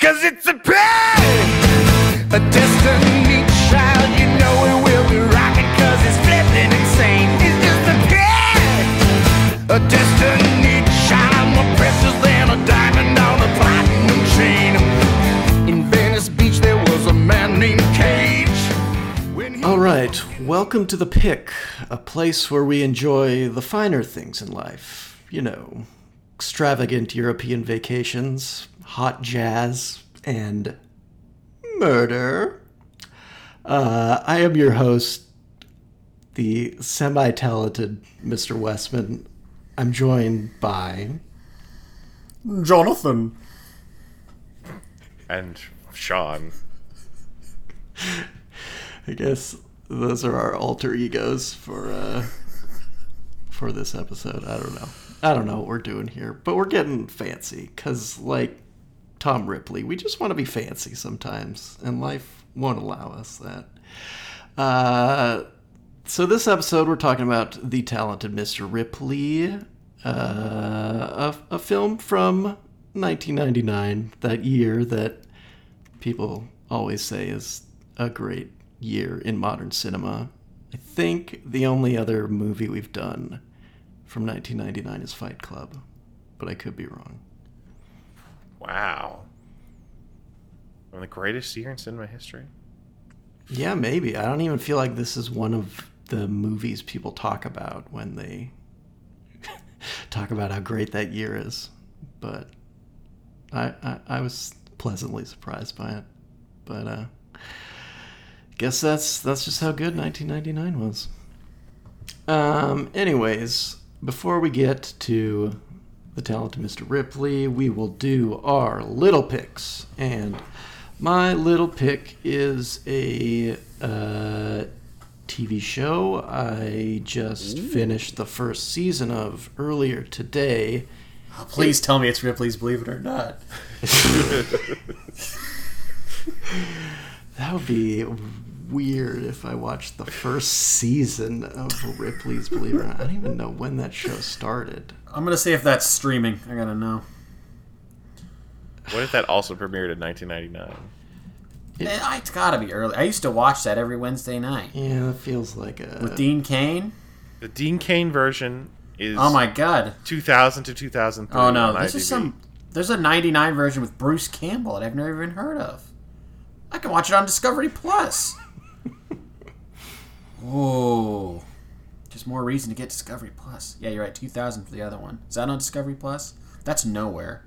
Cause it's a pain, a destiny child. You know it will be rocking cause it's flipping insane. It's just a pain, a destiny child. More precious than a diamond on a platinum chain. In Venice Beach there was a man named Cage. All right, welcome to the Pick, a place where we enjoy the finer things in life. You know, extravagant European vacations, hot jazz, and murder. Uh, I am your host, the semi talented Mr. Westman. I'm joined by. Jonathan. and Sean. I guess those are our alter egos for uh, for this episode. I don't know. I don't know what we're doing here, but we're getting fancy because, like Tom Ripley, we just want to be fancy sometimes, and life won't allow us that. Uh, so this episode, we're talking about the talented Mr. Ripley, uh, a, a film from 1999, that year that people always say is a great year in modern cinema. I think the only other movie we've done from 1999 is Fight Club, but I could be wrong. Wow. One of the greatest year in cinema history. Yeah, maybe. I don't even feel like this is one of the movies people talk about when they talk about how great that year is. But I, I, I was pleasantly surprised by it. But uh, guess that's that's just how good 1999 was. Um, anyways, before we get to the talented Mr. Ripley, we will do our little picks. And my little pick is a uh, TV show I just finished the first season of earlier today. Please tell me it's Ripley's Believe It or Not. That would be weird if I watched the first season of Ripley's Believe It or Not. I don't even know when that show started. I'm gonna say if that's streaming. I gotta know. What if that also premiered in 1999? Eh, It's gotta be early. I used to watch that every Wednesday night Yeah, that feels like a. with Dean Cain. The Dean Cain version is Oh my god. 2000 to 2003. Oh no, on this is some. There's a '99 version with Bruce Campbell that I've never even heard of. I can watch it on Discovery Plus. Whoa. Just more reason to get Discovery Plus. Yeah, you're right. 2000 for the other one. Is that on Discovery Plus? That's nowhere.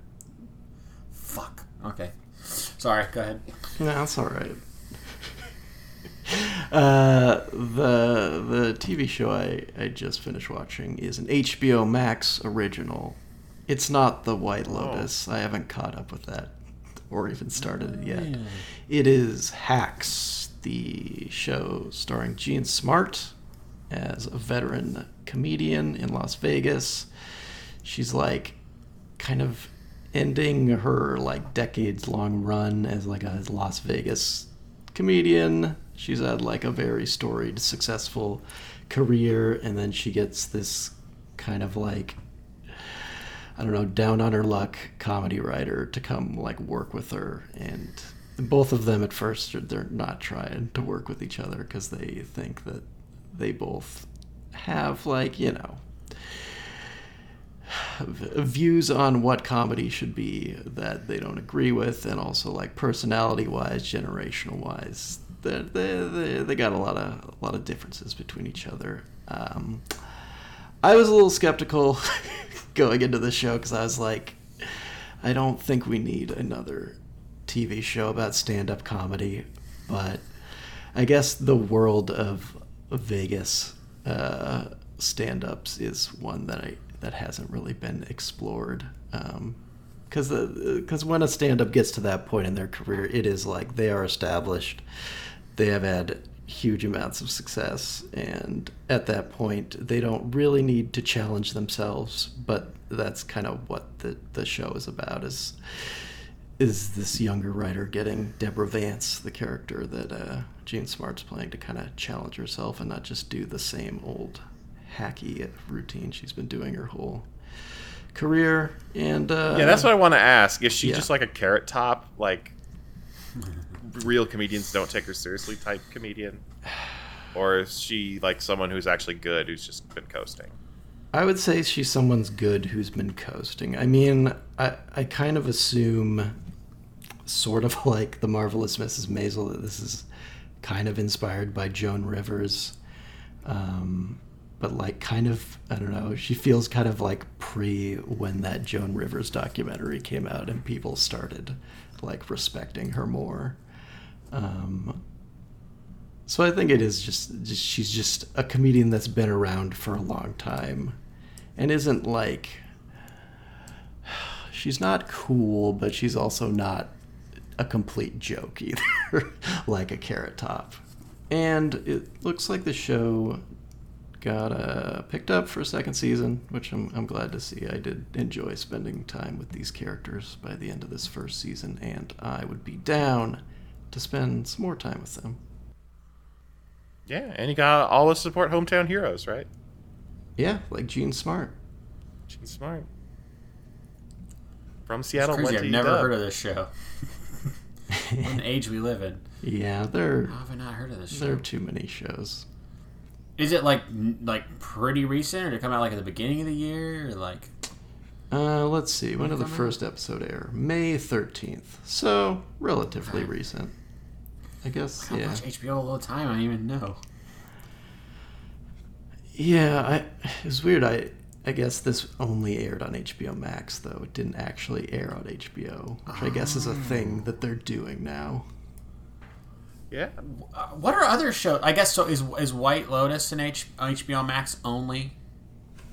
Fuck. Okay. Sorry. Go ahead. No, that's all right. Uh, the the TV show I, I just finished watching is an HBO Max original. It's not The White Lotus. I haven't caught up with that or even started it yet. It is Hacks, the show starring Jean Smart as a veteran comedian in Las Vegas. She's like kind of ending her like decades long run as like a Las Vegas comedian. She's had like a very storied, successful career, and then she gets this kind of like I don't know, down on her luck comedy writer to come like work with her, and both of them at first they're not trying to work with each other because they think that they both have like you know views on what comedy should be that they don't agree with, and also like personality wise, generational wise, they they they got a lot of a lot of differences between each other. Um, I was a little skeptical going into the show because I was like, I don't think we need another TV show about stand up comedy, but I guess the world of Vegas uh, stand ups is one that I that hasn't really been explored. Because because when a stand up gets to that point in their career, it is like they are established. They have had huge amounts of success, and at that point, they don't really need to challenge themselves. But that's kind of what the the show is about. Is is this younger writer getting Deborah Vance, the character that uh, Jean Smart's playing, to kind of challenge herself and not just do the same old hacky routine she's been doing her whole career. And uh, Yeah, that's what I want to ask. Is she yeah. just like a carrot top like real comedians don't take her seriously type comedian, or is she like someone who's actually good who's just been coasting? I would say she's someone's good who's been coasting. I mean, I, I kind of assume, sort of like the marvelous Mrs. Maisel, that this is kind of inspired by Joan Rivers. Um, but like kind of I don't know, she feels kind of like pre when that Joan Rivers documentary came out and people started like respecting her more. Um, so I think it is just, just she's just a comedian that's been around for a long time and isn't like she's not cool, but she's also not a complete joke either, like a carrot top. And it looks like the show got uh, picked up for a second season, which I'm, I'm glad to see. I did enjoy spending time with these characters by the end of this first season, and I would be down to spend some more time with them. Yeah, and you got all the support hometown heroes, right? Yeah, like Jean Smart. Jean Smart. From It's Seattle, crazy. I've never UW. heard of this show. what an age we live in. Yeah, there How have I not heard of this Show? there are too many shows. Is it like like pretty recent, or did it come out like at the beginning of the year, or like? Uh, let's see. When did the come out? first episode air? May 13th. So, relatively recent. I guess, I yeah. watch HBO all the time. I don't even know. Yeah, I it's weird. I I guess this only aired on HBO Max though. It didn't actually air on HBO, which I guess is a thing that they're doing now. Yeah, Uh, what are other shows? I guess so. Is is White Lotus an H, HBO Max only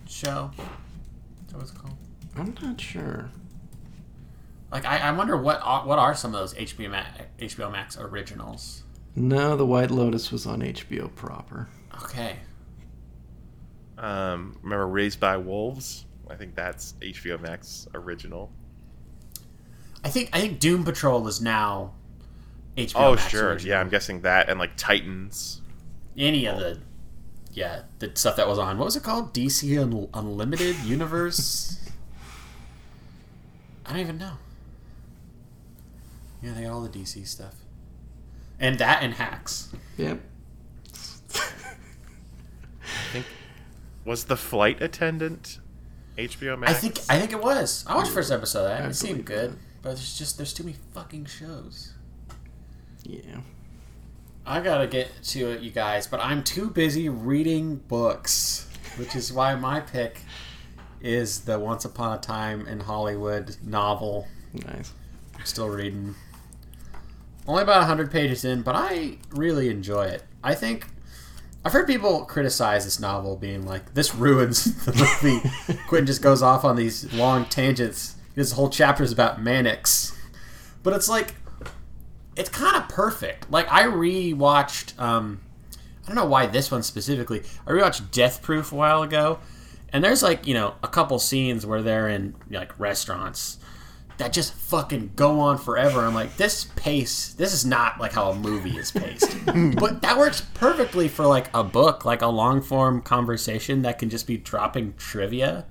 show? Is that what it's called? I'm not sure. Like I, I wonder what are, what are some of those HBO Max, HBO Max originals? No, The White Lotus was on HBO proper. Okay. Um, remember Raised by Wolves? I think that's HBO Max original. I think I think Doom Patrol is now HBO. Max. Oh, Max sure. original. Yeah, I'm guessing that and like Titans. Any of the yeah the stuff that was on what was it called? DC Un- Unlimited Universe. I don't even know. Yeah, they got all the DC stuff, and that and hacks. Yep. I think was the flight attendant HBO Max. I think I think it was. I watched the first episode. Of that. I It seemed good, that. but there's just there's too many fucking shows. Yeah. I gotta get to it, you guys, but I'm too busy reading books, which is why my pick is the Once Upon a Time in Hollywood novel. Nice. I'm still reading. Only about 100 pages in, but I really enjoy it. I think. I've heard people criticize this novel being like, this ruins the movie. Quentin just goes off on these long tangents. This whole chapter is about Mannix, But it's like, it's kind of perfect. Like, I rewatched, um, I don't know why this one specifically. I rewatched Death Proof a while ago. And there's like, you know, a couple scenes where they're in like restaurants that just fucking go on forever. I'm like, this pace, this is not like how a movie is paced. but that works perfectly for like a book, like a long form conversation that can just be dropping trivia.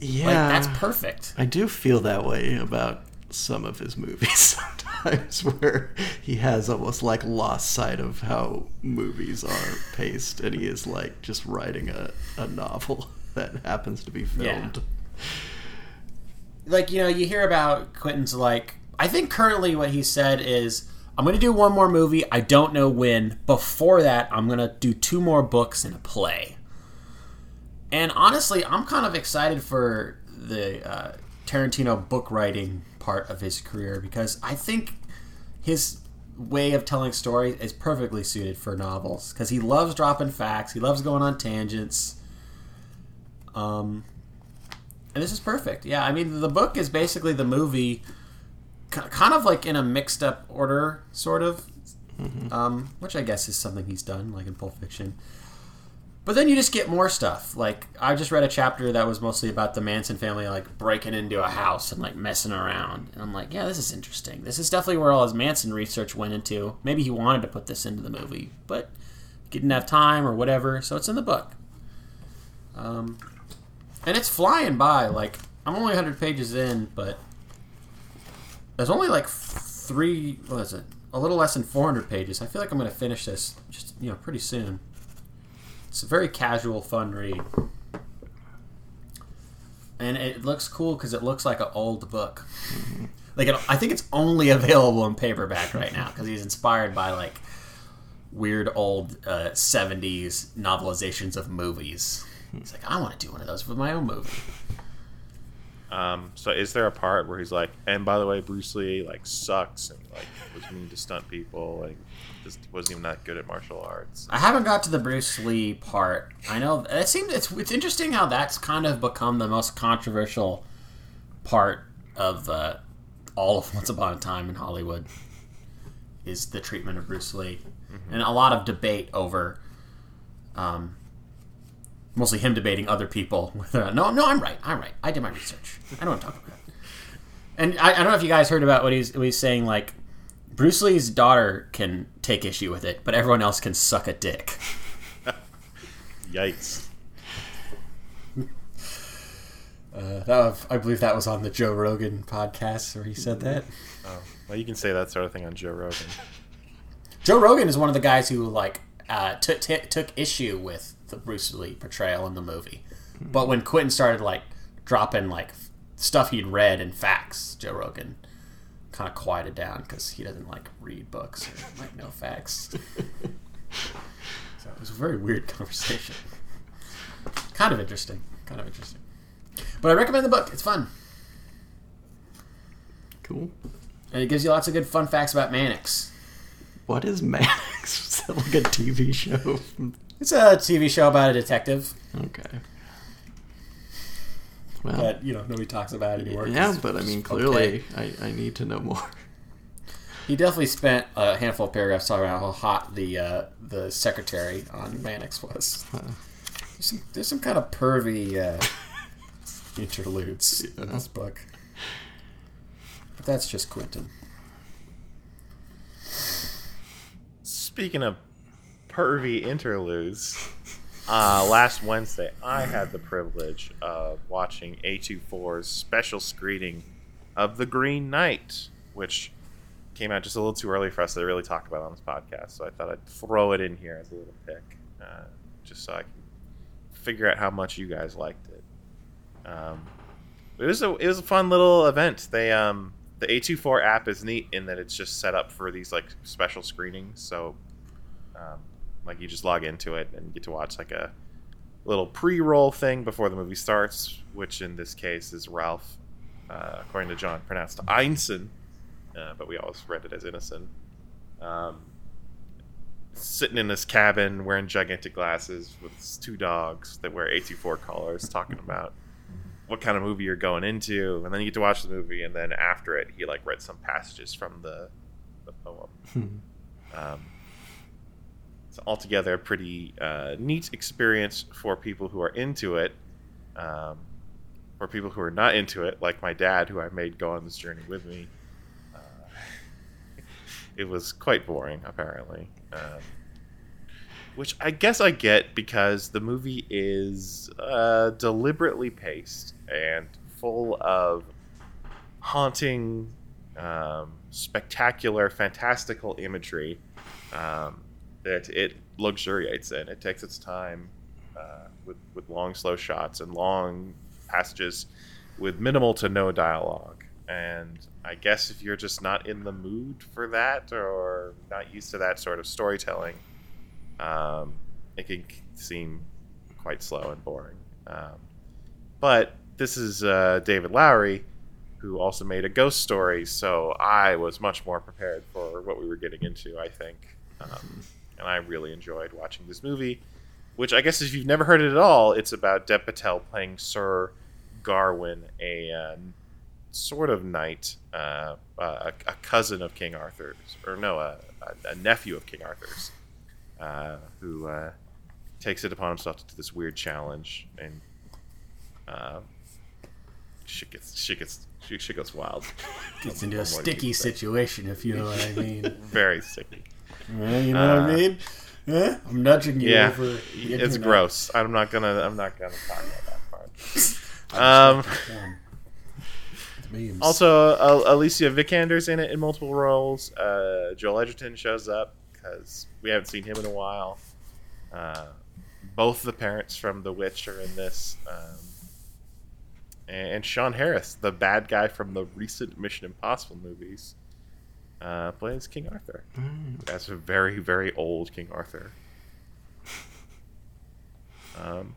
Yeah. Like, that's perfect. I do feel that way about some of his movies sometimes, where he has almost like lost sight of how movies are paced, and he is like just writing a, a novel that happens to be filmed. Like, you know, you hear about Quentin's like, I think currently what he said is, I'm going to do one more movie. I don't know when. Before that, I'm going to do two more books and a play. And honestly, I'm kind of excited for the uh, Tarantino book writing part of his career because I think his way of telling stories is perfectly suited for novels because he loves dropping facts, he loves going on tangents. Um, and this is perfect. Yeah, I mean, the book is basically the movie, kind of like in a mixed up order, sort of, um, which I guess is something he's done, like in Pulp Fiction. But then you just get more stuff. Like I just read a chapter that was mostly about the Manson family like breaking into a house and like messing around. And I'm like, yeah, this is interesting. This is definitely where all his Manson research went into. Maybe he wanted to put this into the movie, but didn't have time or whatever, so it's in the book. Um, and it's flying by. Like I'm only 100 pages in, but there's only like three. What is it? A little less than 400 pages. I feel like I'm going to finish this just you know pretty soon. It's a very casual, fun read, and it looks cool because it looks like an old book. Like it, I think it's only available in paperback right now because he's inspired by like weird old uh, 70s novelizations of movies. He's like, I want to do one of those with my own movie. Um, so is there a part where he's like, and by the way, Bruce Lee like sucks and like was mean to stunt people, like just wasn't even that good at martial arts. I haven't got to the Bruce Lee part. I know it seems it's it's interesting how that's kind of become the most controversial part of uh, all of Once Upon a Time in Hollywood is the treatment of Bruce Lee, and a lot of debate over, um, mostly him debating other people. No, no, I'm right. I'm right. I did my research. I know what I'm talking about. It. And I, I don't know if you guys heard about what he's what he's saying. Like Bruce Lee's daughter can take issue with it, but everyone else can suck a dick. Yikes! Uh, that was, I believe that was on the Joe Rogan podcast where he said that. Oh, well, you can say that sort of thing on Joe Rogan. Joe Rogan is one of the guys who like uh, took t- took issue with the Bruce Lee portrayal in the movie, but when Quentin started like dropping like stuff he'd read and facts, Joe Rogan kind of quieted down because he doesn't like read books or like know facts. so it was a very weird conversation. Kind of interesting. Kind of interesting. But I recommend the book. It's fun. Cool. And it gives you lots of good fun facts about Mannix. What is Max? Is that like a TV show? It's a TV show about a detective Okay. Well, that, you know, nobody talks about it anymore. yeah, but I mean, clearly, okay. I, I need to know more. He definitely spent a handful of paragraphs talking about how hot the uh, the secretary on Mannix was. There's some, there's some kind of pervy uh, interludes in this book. But that's just Quentin. Speaking of pervy interludes, uh, last Wednesday I had the privilege of watching A24's special screening of The Green Knight, which came out just a little too early for us to really talk about on this podcast. So I thought I'd throw it in here as a little pick, uh, just so I can figure out how much you guys liked it. Um, it was a it was a fun little event. They um the A24 app is neat in that it's just set up for these like special screenings. So um, like you just log into it and get to watch like a little pre-roll thing before the movie starts, which in this case is Ralph, uh, according to John, pronounced Einson, uh, but we always read it as Innocent. Um, sitting in this cabin wearing gigantic glasses with two dogs that wear A24 collars, talking about what kind of movie you're going into, and then you get to watch the movie, and then after it, he like read some passages from the the poem. um, it's altogether a pretty uh, neat experience for people who are into it. Um, for people who are not into it, like my dad, who I made go on this journey with me, uh, it was quite boring, apparently. Um, which I guess I get because the movie is uh, deliberately paced and full of haunting, um, spectacular, fantastical imagery um, that it luxuriates in. It takes its time uh, with, with long, slow shots and long passages with minimal to no dialogue. And I guess if you're just not in the mood for that or not used to that sort of storytelling, um, it can seem quite slow and boring. Um, but this is uh, David Lowery, who also made a ghost story, so I was much more prepared for what we were getting into, I think. Um, and I really enjoyed watching this movie, which I guess if you've never heard it at all, it's about Dev Patel playing Sir Gawain, a uh, sort of knight, uh, a, a cousin of King Arthur's, or no, a, a, a nephew of King Arthur's uh, who uh, takes it upon himself to do this weird challenge, and uh, shit gets shit gets shit, goes wild. Gets into a From what he sticky situation, if you know what I mean. Very sticky. Yeah, you know what Uh, I mean? Eh? I'm nudging you Yeah, over. it's gross. I'm not gonna I'm not gonna talk about that part. Um, just like the porn. The Memes. Also, uh, Alicia Vikander's in it in multiple roles. Uh, Joel Edgerton shows up because we haven't seen him in a while. Uh, both the parents from The Witch are in this. Um, and Sean Harris, the bad guy from the recent Mission Impossible movies, uh, plays King Arthur. That's a very, very old King Arthur. Um,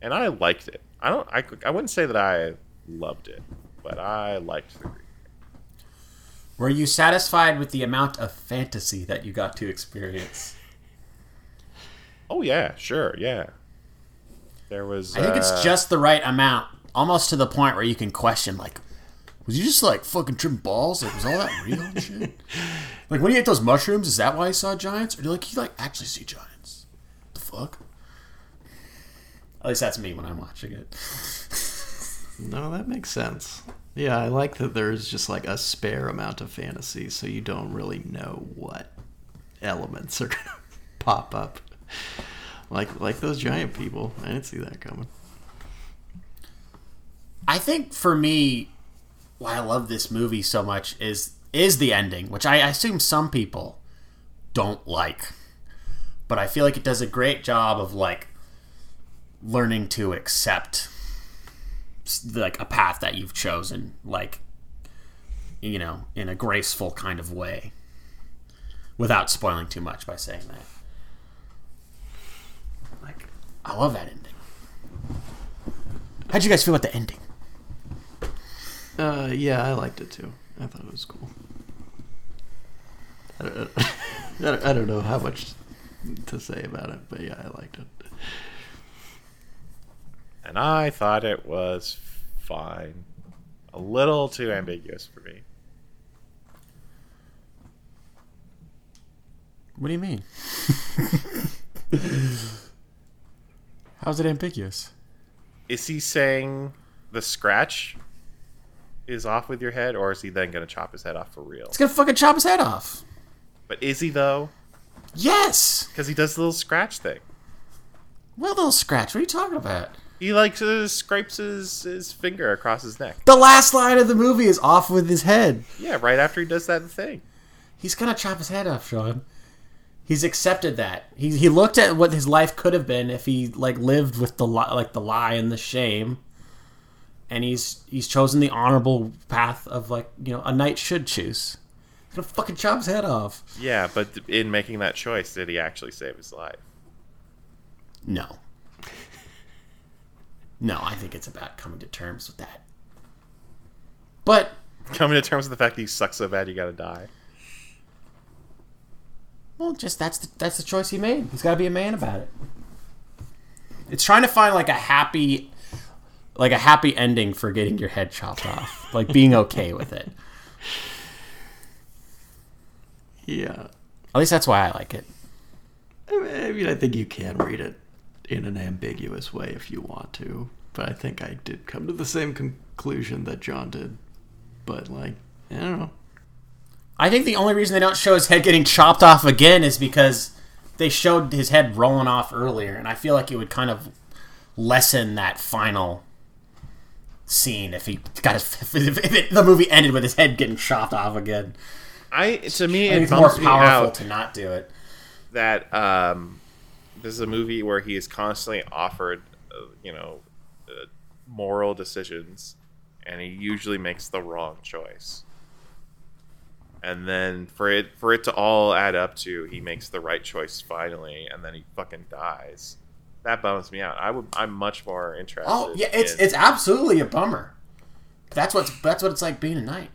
and I liked it. I don't. I, I wouldn't say that I loved it, but I liked the. Were you satisfied with the amount of fantasy that you got to experience? Oh yeah, sure, yeah. There was. I think uh, it's just the right amount, almost to the point where you can question, like, was you just like fucking tripping balls? Like, was all that real and shit? Like, when you ate those mushrooms, is that why you saw giants? Or do you like you like actually see giants? The fuck? At least that's me when I'm watching it. No, that makes sense. Yeah, I like that there's just like a spare amount of fantasy, so you don't really know what elements are gonna pop up. Like like those giant people. I didn't see that coming. I think for me, why I love this movie so much is is the ending, which I assume some people don't like. But I feel like it does a great job of like learning to accept like a path that you've chosen, like you know, in a graceful kind of way, without spoiling too much by saying that. Like, I love that ending. How'd you guys feel about the ending? Uh, yeah, I liked it too. I thought it was cool. I don't, I don't- I don't know how much to say about it, but yeah, I liked it. and I thought it was fine. A little too ambiguous for me. What do you mean? How's it ambiguous? Is he saying the scratch is off with your head, or is he then going to chop his head off for real? He's gonna fucking chop his head off. But is he though? Yes. Because he does the little scratch thing. What little scratch. What are you talking about? He like uh, scrapes his, his finger across his neck. The last line of the movie is off with his head. Yeah, right after he does that thing. He's gonna chop his head off, Sean. He's accepted that. He he looked at what his life could have been if he like lived with the li- like the lie and the shame, and he's he's chosen the honorable path of like you know a knight should choose. He's gonna fucking chop his head off. Yeah, but in making that choice, did he actually save his life? No. No, I think it's about coming to terms with that. But Coming to terms with the fact that he sucks so bad you gotta die. well, just that's the, that's the choice he made. He's got to be a man about it. It's trying to find like a happy like a happy ending for getting your head chopped off, like being okay with it. Yeah. At least that's why I like it. I mean, I think you can read it in an ambiguous way if you want to, but I think I did come to the same conclusion that John did. But like, I don't know. I think the only reason they don't show his head getting chopped off again is because they showed his head rolling off earlier, and I feel like it would kind of lessen that final scene if he got his, if, it, the movie ended with his head getting chopped off again. I to me I it it's more powerful to not do it. that um, this is a movie where he is constantly offered, uh, you know, uh, moral decisions, and he usually makes the wrong choice. And then for it for it to all add up to he makes the right choice finally, and then he fucking dies. That bums me out. I would. I'm much more interested. Oh yeah, it's in- it's absolutely a bummer. That's what's that's what it's like being a knight,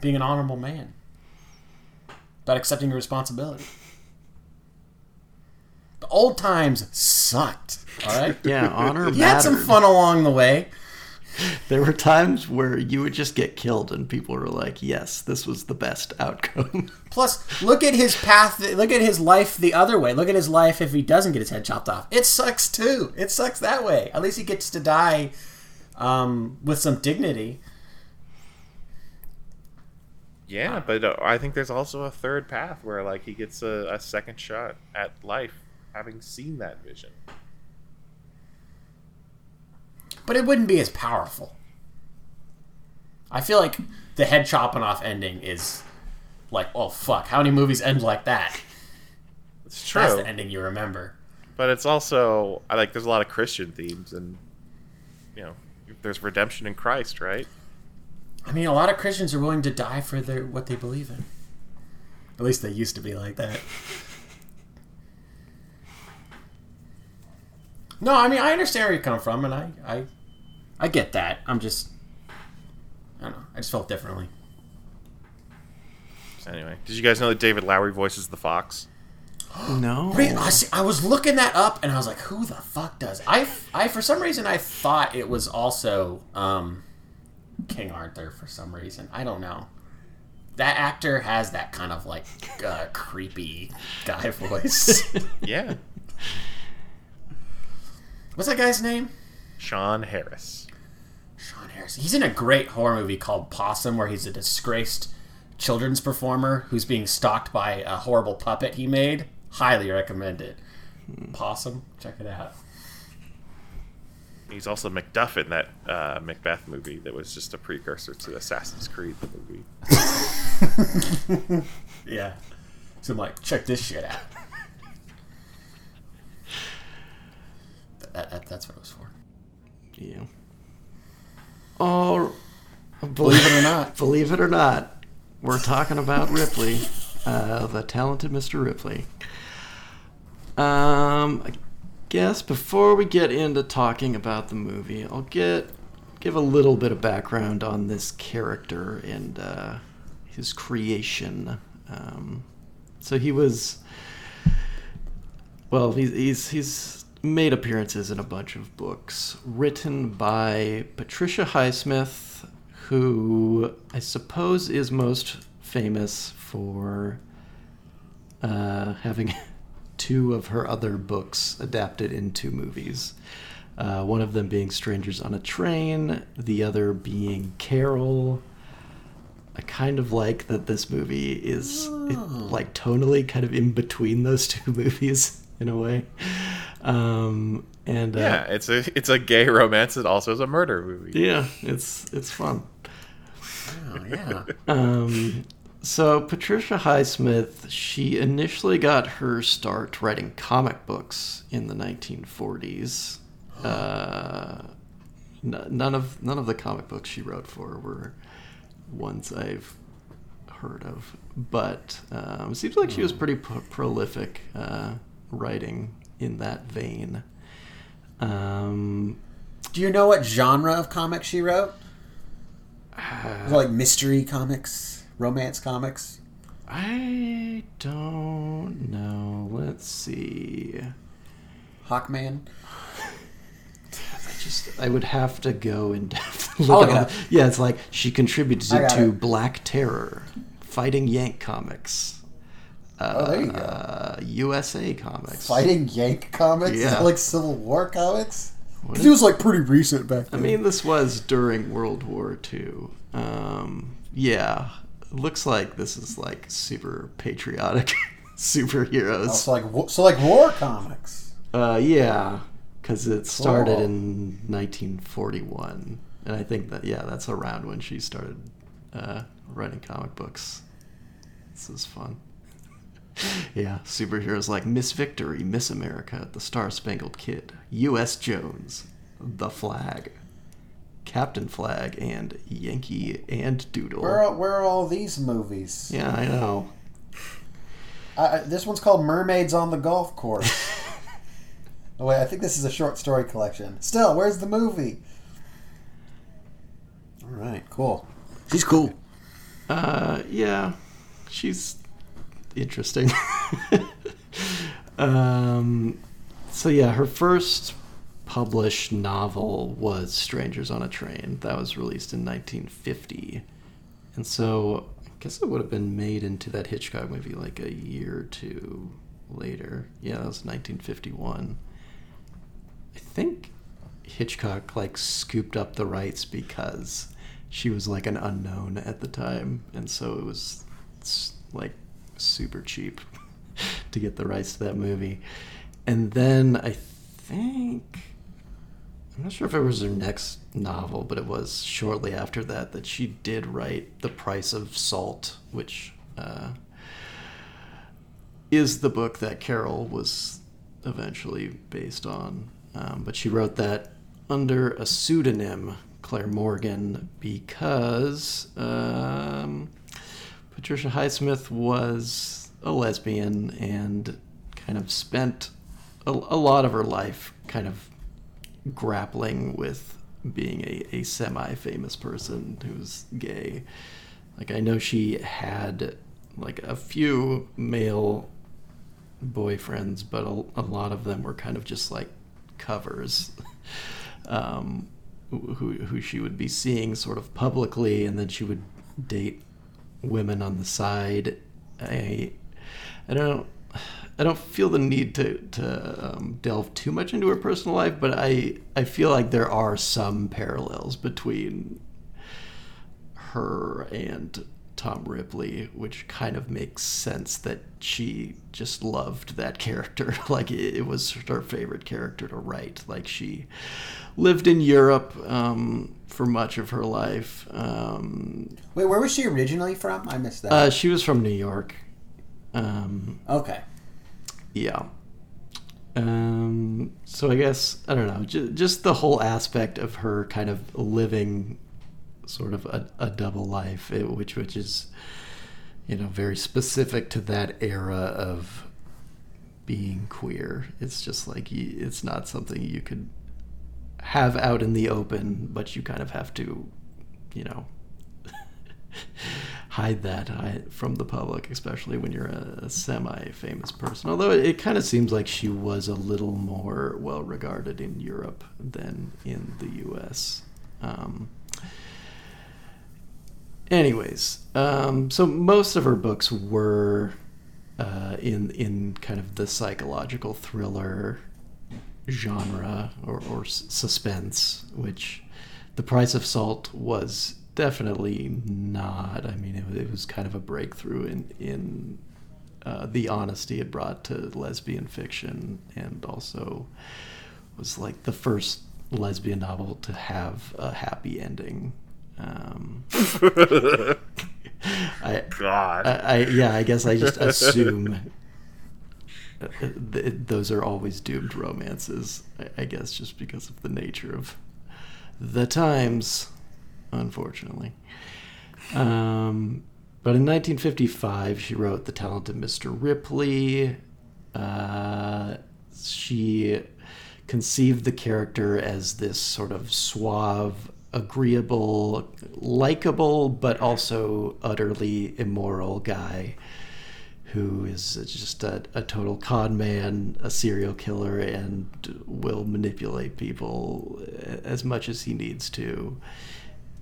being an honorable man, about accepting your responsibility. The old times sucked. All right, Yeah, honor you had some fun along the way. There were times where you would just get killed, and people were like, "Yes, this was the best outcome." Plus, look at his path. Look at his life the other way. Look at his life if he doesn't get his head chopped off. It sucks too. It sucks that way. At least he gets to die um, with some dignity. Yeah, but uh, I think there's also a third path where like he gets a, a second shot at life, having seen that vision. But it wouldn't be as powerful. I feel like the head chopping off ending is like, oh fuck, how many movies end like that? It's true, That's the ending you remember. but it's also I like there's a lot of Christian themes and you know there's redemption in Christ, right? I mean, a lot of Christians are willing to die for their what they believe in. At least they used to be like that. No, I mean I understand where you come from, and I, I, I get that. I'm just, I don't know. I just felt differently. Anyway, did you guys know that David Lowery voices the Fox? No. Wait, I, see, I was looking that up, and I was like, "Who the fuck does?" I, I for some reason I thought it was also um, King Arthur. For some reason, I don't know. That actor has that kind of like uh, creepy guy voice. Yeah, What's that guy's name? Sean Harris. Sean Harris. He's in a great horror movie called Possum, where he's a disgraced children's performer who's being stalked by a horrible puppet he made. Highly recommend it. Possum, check it out. He's also Macduff in that uh, Macbeth movie that was just a precursor to Assassin's Creed the movie. Yeah. So I'm like, check this shit out. That, that, that's what it was for. Yeah. Oh, Believe it or not. Believe it or not, we're talking about Ripley, uh, the talented Mr. Ripley. Um, I guess before we get into talking about the movie, I'll get give a little bit of background on this character and uh, his creation. Um, so he was, well, he's he's he's made appearances in a bunch of books written by Patricia Highsmith, who I suppose is most famous for uh, having two of her other books adapted into movies. Uh, one of them being Strangers on a Train, the other being Carol. I kind of like that this movie is it, like tonally kind of in between those two movies in a way. Um, and uh, Yeah, it's a it's a gay romance. It also is a murder movie. yeah, it's it's fun. Oh, yeah. Um, so Patricia Highsmith, she initially got her start writing comic books in the 1940s. Uh, n- none of none of the comic books she wrote for were ones I've heard of, but um, it seems like she was pretty pro- prolific uh, writing in that vein. Um, Do you know what genre of comics she wrote? It like mystery comics, romance comics. I don't know. Let's see. Hawkman. I just I would have to go and I'll look look at it. Yeah, it's like she contributed to it. Black Terror, Fighting Yank Comics, uh, Oh, there you go. uh, USA Comics. Fighting Yank comics? Yeah. like Civil War comics? What it was like pretty recent back then. I mean, this was during World War II. Um, yeah, looks like this is like super patriotic superheroes. so like so like war comics. Uh, yeah, because it started in 1941, and I think that yeah, that's around when she started uh, writing comic books. This is fun. yeah, superheroes like Miss Victory, Miss America, The Star Spangled Kid, U.S. Jones, The Flag, Captain Flag, and Yankee and Doodle. Where are, where are all these movies? yeah, I know. I, I- this one's called Mermaids on the Golf Course. oh wait, I think this is a short story collection. Still, where's the movie? All right, cool. She's cool. Uh, yeah, she's interesting. um, so yeah, her first published novel was Strangers on a Train. That was released in 1950, and so I guess it would have been made into that Hitchcock movie like a year or two later. Yeah, that was 1951. I think Hitchcock like scooped up the rights because she was like an unknown at the time, and so it was like super cheap to get the rights to that movie. And then I think I'm not sure if it was her next novel, but it was shortly after that that she did write The Price of Salt, which uh, is the book that Carol was eventually based on. Um, but she wrote that under a pseudonym, Claire Morgan, because um, Patricia Highsmith was a lesbian and kind of spent a, a lot of her life kind of grappling with being a, a semi famous person who's gay. Like, I know she had like a few male boyfriends, but a, a lot of them were kind of just like covers. um, who, who she would be seeing sort of publicly, and then she would date women on the side. I, I don't, I don't feel the need to to um, delve too much into her personal life, but I I feel like there are some parallels between her and Tom Ripley, which kind of makes sense that she just loved that character. like it, was her favorite character to write. Like she lived in Europe um, for much of her life. Um, Wait, where was she originally from? I missed that. uh, she was from New York. Um, okay. yeah. Um, so I guess I don't know, just, just the whole aspect of her kind of living sort of a, a double life, it, which which is you know very specific to that era of being queer. It's just like it's not something you could have out in the open, but you kind of have to, you know, hide that from the public, especially when you're a, semi-famous person. Although it, it kind of seems like she was a little more well regarded in Europe than in the U.S. Um, anyways, um, so most of her books were uh, in in kind of the psychological thriller genre or, or suspense, which The Price of Salt was definitely not. I mean, it, it was kind of a breakthrough in in uh, the honesty it brought to lesbian fiction, and also was like the first lesbian novel to have a happy ending. Um, I, God. I, I yeah, I guess I just assume uh, th- those are always doomed romances. I, I guess just because of the nature of the times, unfortunately. Um, but in 1955, she wrote *The Talented Mr. Ripley*. Uh, she conceived the character as this sort of suave, agreeable, likable, but also utterly immoral guy who is just a, a total con man, a serial killer, and will manipulate people as much as he needs to,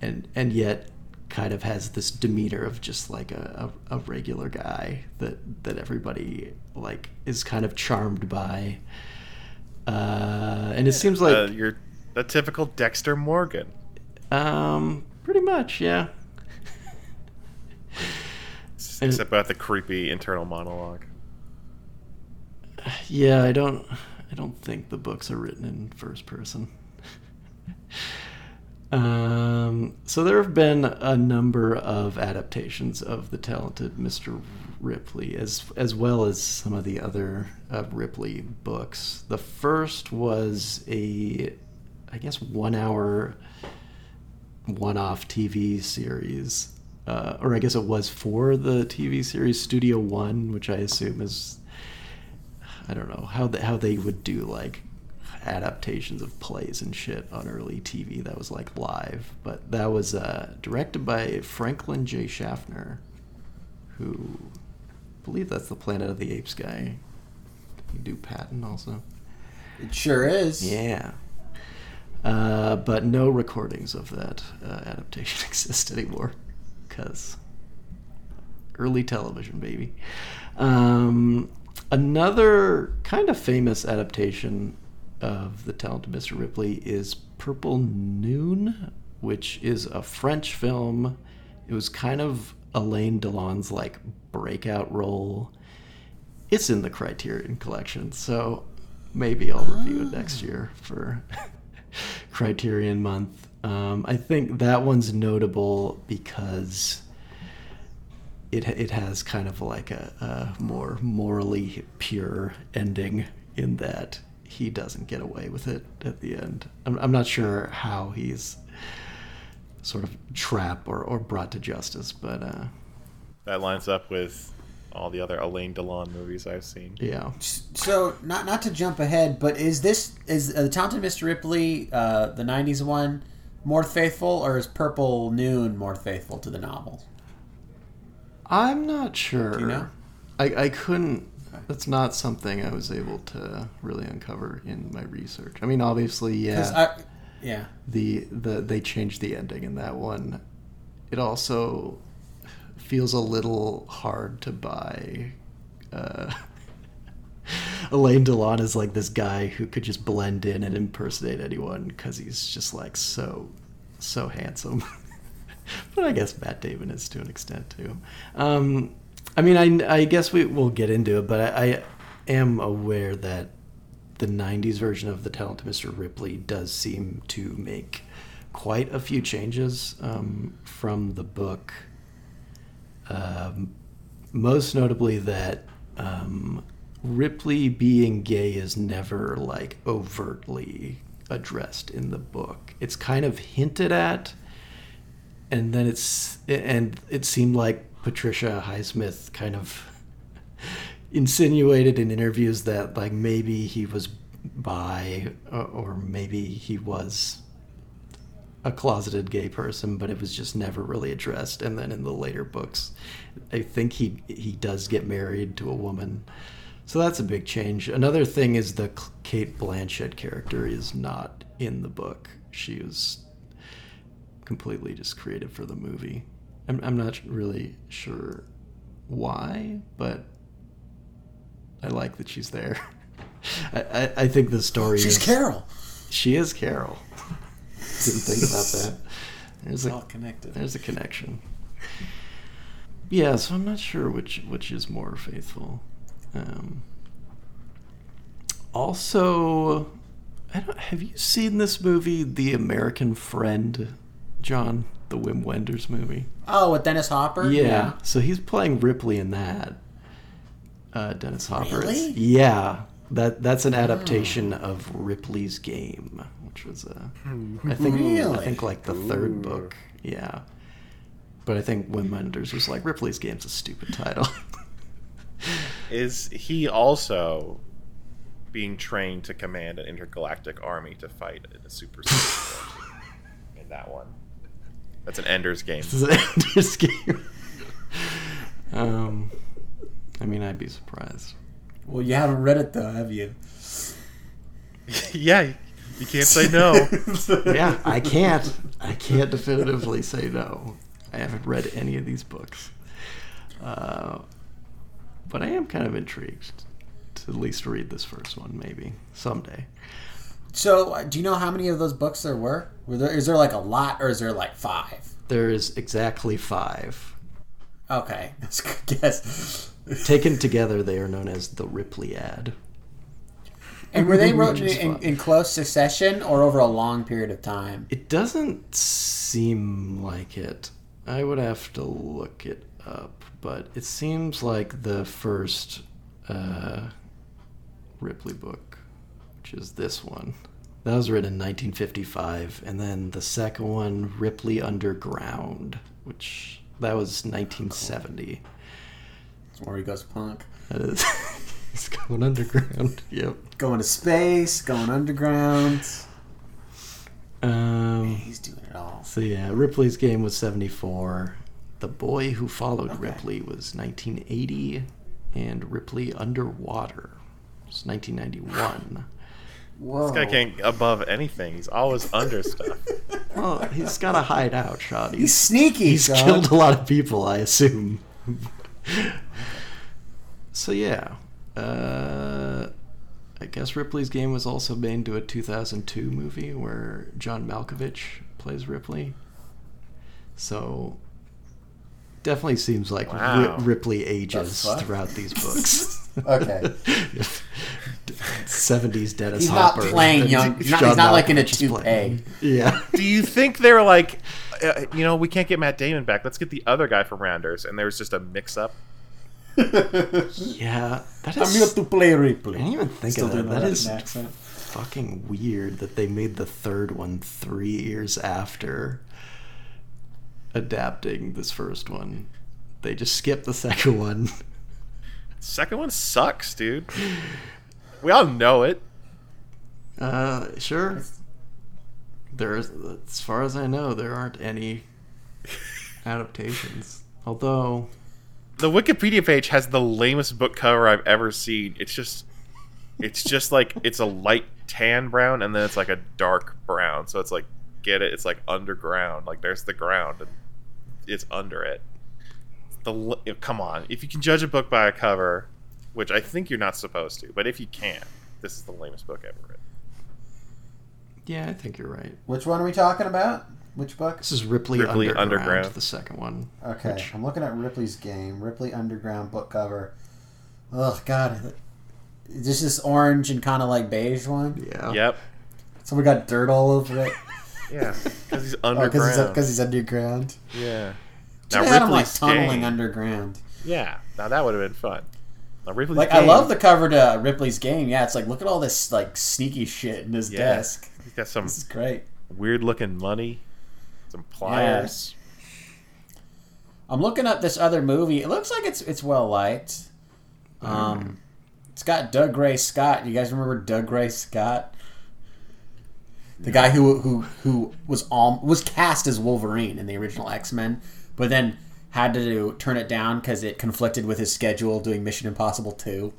and and yet kind of has this demeanor of just like a, a, a regular guy that that everybody like is kind of charmed by. Uh, and it seems like uh, you're a typical Dexter Morgan. Um, pretty much, yeah. And- Except about the creepy internal monologue. Yeah, I don't I don't think the books are written in first person. um, so there have been a number of adaptations of the talented Mr. Ripley as as well as some of the other uh, Ripley books. The first was a I guess 1 hour one-off TV series. Uh, or I guess it was for the TV series Studio One, which I assume is I don't know how they, how they would do like adaptations of plays and shit on early TV that was like live. But that was uh, directed by Franklin J. Schaffner, who I believe that's the Planet of the Apes guy. You do Patton also. It sure is. Yeah. Uh, but no recordings of that uh, adaptation exist anymore because early television, baby. Um, another kind of famous adaptation of The Talented Mr. Ripley is Purple Noon, which is a French film. It was kind of Alain Delon's like breakout role. It's in the Criterion collection, so maybe I'll review it next year for Criterion Month. Um, I think that one's notable because it it has kind of like a, a more morally pure ending in that he doesn't get away with it at the end. I'm, I'm not sure how he's sort of trapped or, or brought to justice, but uh, That lines up with all the other Alain Delon movies I've seen. yeah. So not not to jump ahead, but is this is uh, the Talented Mr. Ripley uh, the '90s one more faithful, or is Purple Noon more faithful to the novel? I'm not sure. you know? I, I couldn't. That's not something I was able to really uncover in my research. I mean, obviously, yeah, I, yeah. the the they changed the ending in that one. It also feels a little hard to buy. Uh, Alain Delon is like this guy who could just blend in and impersonate anyone because he's just like so so handsome. but I guess Matt Damon is to an extent too. Um, I mean, I, I guess we will get into it, but I, I am aware that the 90s version of the talented Mr. Ripley does seem to make quite a few changes um, from the book. Um, most notably, that um, Ripley being gay is never like overtly addressed in the book. It's kind of hinted at, and then it's and it seemed like Patricia Highsmith kind of insinuated in interviews that like maybe he was bi or, or maybe he was a closeted gay person, but it was just never really addressed. And then in the later books, I think he he does get married to a woman, so that's a big change. Another thing is the Cate Blanchett character is not in the book. She was completely just created for the movie. I'm I'm not really sure why, but I like that she's there. I, I, I think the story She's is Carol. she is Carol. Didn't think about that. There's All a connected. there's a connection. Yeah, so I'm not sure which which is more faithful. Um, also, I don't, have you seen this movie, The American Friend, John? The Wim Wenders movie. Oh, with Dennis Hopper. Yeah. So he's playing Ripley in that. Uh, Dennis Hopper. Really? Yeah. That that's an hmm. adaptation of Ripley's Game, which was a, I think I think like the third book. Yeah. But I think Wim Wenders was like Ripley's Game's a stupid title. Is he also being trained to command an intergalactic army to fight in a super in that one? That's an Ender's game. this is an Ender's Game. um, I mean, I'd be surprised. Well, you haven't read it though, have you? yeah, you can't say no. yeah, I can't. I can't definitively say no. I haven't read any of these books, uh, but I am kind of intrigued to at least read this first one, maybe someday. So, uh, do you know how many of those books there were? Were there is there like a lot, or is there like five? There is exactly five. Okay, that's a good guess. Taken together, they are known as the Ripliad. And were they wrote in, in close succession or over a long period of time? It doesn't seem like it. I would have to look it up, but it seems like the first uh, Ripley book, which is this one, that was written in 1955, and then the second one, Ripley Underground, which that was 1970. That's where he goes punk. That is, he's going underground. Yep. Going to space, going underground. Um, He's doing it all. So yeah, Ripley's game was 74. The Boy Who Followed Okay. Ripley was 1980, and Ripley Underwater was 1991. Whoa. This guy can't get above anything. He's always under stuff. Well, he's got to hide out, Sean. He's He's, sneaky. he's son. killed a lot of people, I assume. so yeah, uh, I guess Ripley's game was also made into a 2002 movie where John Malkovich plays Ripley. So definitely seems like Wow. Ri- Ripley ages throughout these books. Okay. 70s Dennis He's not Hopper. playing and young- he's not- John he's not like in a Malkovich is toupee. Yeah. Do you think they're like, uh, you know, we can't get Matt Damon back. Let's get the other guy from Rounders, and there was just a mix-up. Yeah. That I'm here to play Ripley. I didn't even think Still of that. That that is accent. fucking weird that they made the third one three years after adapting this first one. They just skipped the second one. Second one sucks, dude. We all know it. Uh, sure. There's, as far as I know, there aren't any adaptations. Although, The Wikipedia page has the lamest book cover I've ever seen. It's just, it's just like it's a light tan brown, and then it's like a dark brown. So it's like, get it? It's like underground. Like there's the ground, and it's under it. The come on, if you can judge a book by a cover, which I think you're not supposed to, but if you can, this is the lamest book ever written. Yeah, I think you're right. Which one are we talking about? Which book? This is Ripley, Ripley Underground, Underground. the second one. Okay, Which- I'm looking at Ripley's game. Ripley Underground book cover. Oh God, is this this orange and kind of like beige one? Yeah. Yep. So we got dirt all over it. Yeah, because he's Oh, because underground. he's because he's underground. yeah. Should Now have had him like Ripley's tunneling game- underground. Yeah, now that would have been fun. Now Ripley's Like I love the cover to uh, Ripley's game. Yeah, it's like look at all this like sneaky shit in his Yeah. desk. He's got some This is great. weird looking money, some pliers. I'm looking at this other movie. It looks like it's it's well liked. Um, it's got Dougray Scott. You guys remember Dougray Scott? The guy who who who was all was cast as Wolverine in the original X Men, but then had to do, turn it down because it conflicted with his schedule doing Mission Impossible Two.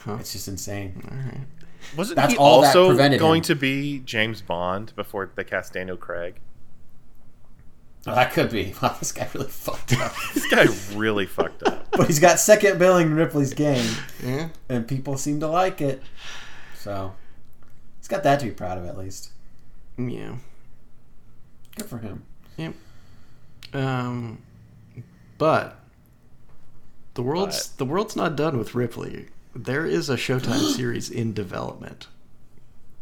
Huh. It's just insane. All right. Wasn't That's he all that also prevented going him. to be James Bond before they cast Daniel Craig? Oh, that could be. Wow, this guy really fucked up. This guy really fucked up. but he's got second billing in Ripley's game. Yeah. and people seem to like it. So he's got that to be proud of at least. Yeah. Good for him. Yeah. Um, but the world's the world's not done with Ripley. There is a Showtime series in development.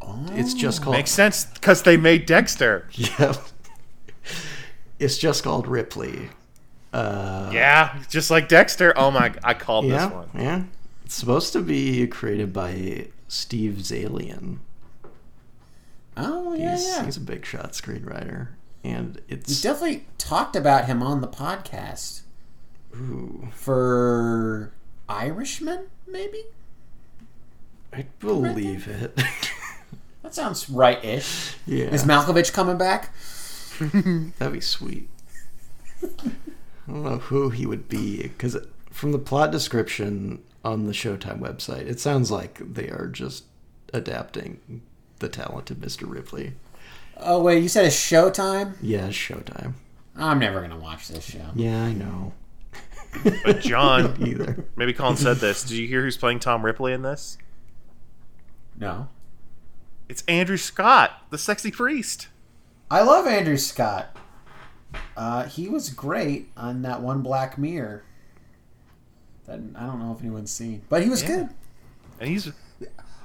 Oh, It's just called Makes sense because they made Dexter. yeah. It's just called Ripley. Uh, Yeah, just like Dexter. Oh my! I called yeah, this one. yeah. It's supposed to be created by Steve Zaillian. oh yeah, He's yeah. he's a big shot screenwriter, and We it's definitely talked about him on the podcast ooh, for Irishman, maybe. I believe it. That sounds right-ish. yeah, Is Malkovich coming back? That'd be sweet. I don't know who he would be because from the plot description on the Showtime website, it sounds like they are just adapting the talented Mr. Ripley. Oh wait, you said it's Showtime. Yeah, it's Showtime. I'm never gonna watch this show. Yeah, I know. But John, Either. maybe Colin said this. Did you hear who's playing Tom Ripley in this? No, It's Andrew Scott, the sexy priest. I love Andrew Scott. Uh, he was great on that one Black Mirror. That I don't know if anyone's seen, but he was Yeah. good. And he's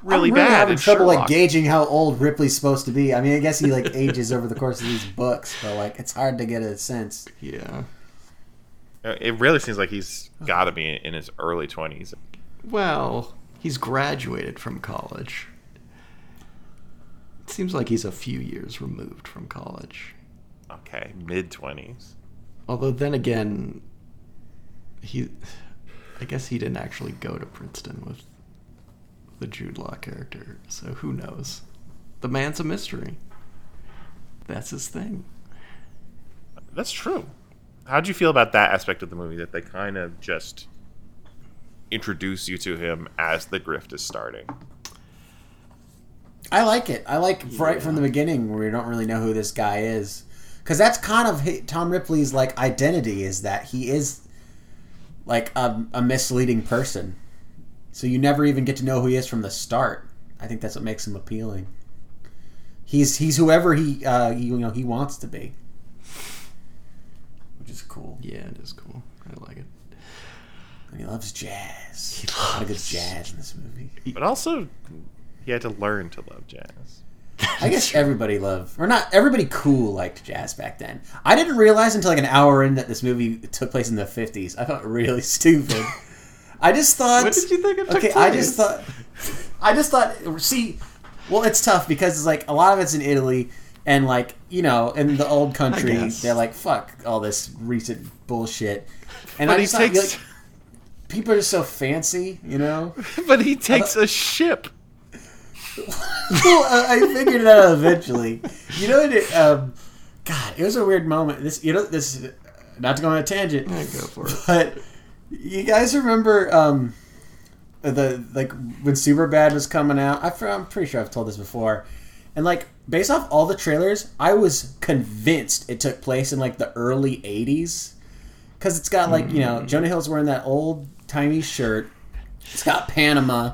really I'm bad. having in trouble like gauging how old Ripley's supposed to be. I mean, I guess he like ages over the course of these books, but like it's hard to get a sense. Yeah. Uh, It really seems like he's got to be in his early 20s. Well, he's graduated from college. It seems like he's a few years removed from college. Okay, mid 20s. Although then again, he, I guess he didn't actually go to Princeton with the Jude Law character, so who knows? The man's a mystery. That's his thing. That's true. How'd you feel about that aspect of the movie that they kind of just introduce you to him as the grift is starting? I like it. I like right from the beginning where you don't really know who this guy is, because that's kind of Tom Ripley's like identity is that he is like a, a misleading person. So you never even get to know who he is from the start. I think that's what makes him appealing. He's he's whoever he uh, you know he wants to be, which is cool. Yeah, it is cool. I like it. and he loves jazz. He loves a lot of good jazz in this movie. But also, he had to learn to love jazz. I guess everybody loved, or not everybody cool liked jazz back then. I didn't realize until like an hour in that this movie took place in the 50s. I felt really stupid. I just thought. When did you think it took Okay, I just thought. I just thought. See, well, it's tough because it's like a lot of it's in Italy, and like you know, in the old country, they're like, "Fuck all this recent bullshit," and But I he takes, like, people are just so fancy, you know. but he takes a ship. well, I I figured it out eventually. You know, it, um, God, it was a weird moment. This, you know, this, not to go on a tangent, Yeah, go for it. but you guys remember um, the like when Superbad was coming out? I, I'm pretty sure I've told this before, and like based off all the trailers, I was convinced it took place in like the early '80s because it's got like you know hmm. Jonah Hill's wearing that old timey shirt. It's got Panama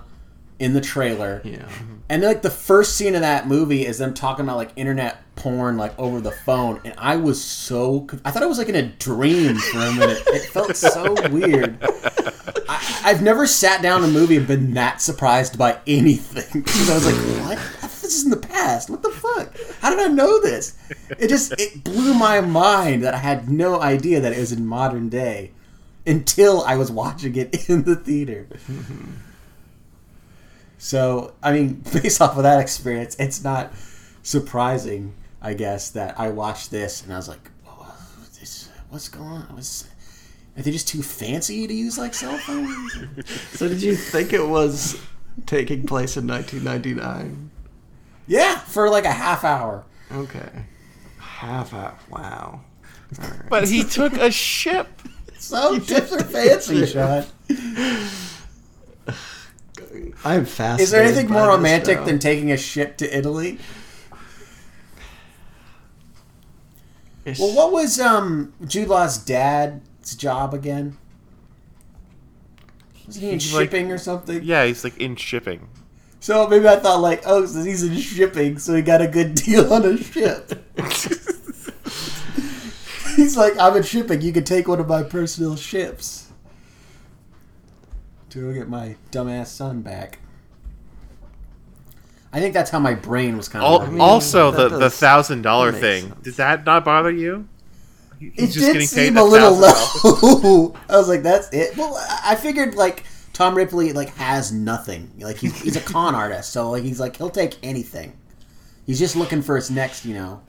in the trailer. Yeah. And like the first scene of that movie is them talking about like internet porn like over the phone, and I was so I thought I was like in a dream for a minute. It felt so weird. I, I've never sat down in a movie and been that surprised by anything because I was like, "What? This is in the past. What the fuck? How did I know this?" It just it blew my mind that I had no idea that it was in modern day until I was watching it in the theater. So, I mean, based off of that experience, it's not surprising, I guess, that I watched this and I was like, "Whoa, this, what's going on? What's, are they just too fancy to use like cell phones? So did you think it was taking place in 1999? Yeah, for like a half hour. Okay. Half hour. Wow. All right. But he took a ship. So different fancy, Sean. I'm fascinated. Is there anything more romantic now. than taking a ship to Italy? It's- Well, what was um Jude Law's dad's job again? Was he in He's like- shipping or something? Yeah, he's like in shipping. So maybe I thought like, oh, so he's in shipping, so he got a good deal on a ship. he's like, I'm in shipping. You can take one of my personal ships to go get my dumbass son back. I think that's how my brain was kind of. Al- working. mean, also, the the thousand dollar thing. sense. Did that not bother you? He- it He's did seem a little low. I was like, "That's it." Well, I I figured like Tom Ripley like has nothing. Like he's he's a con artist, so like he's like he'll take anything. He's just looking for his next, you know,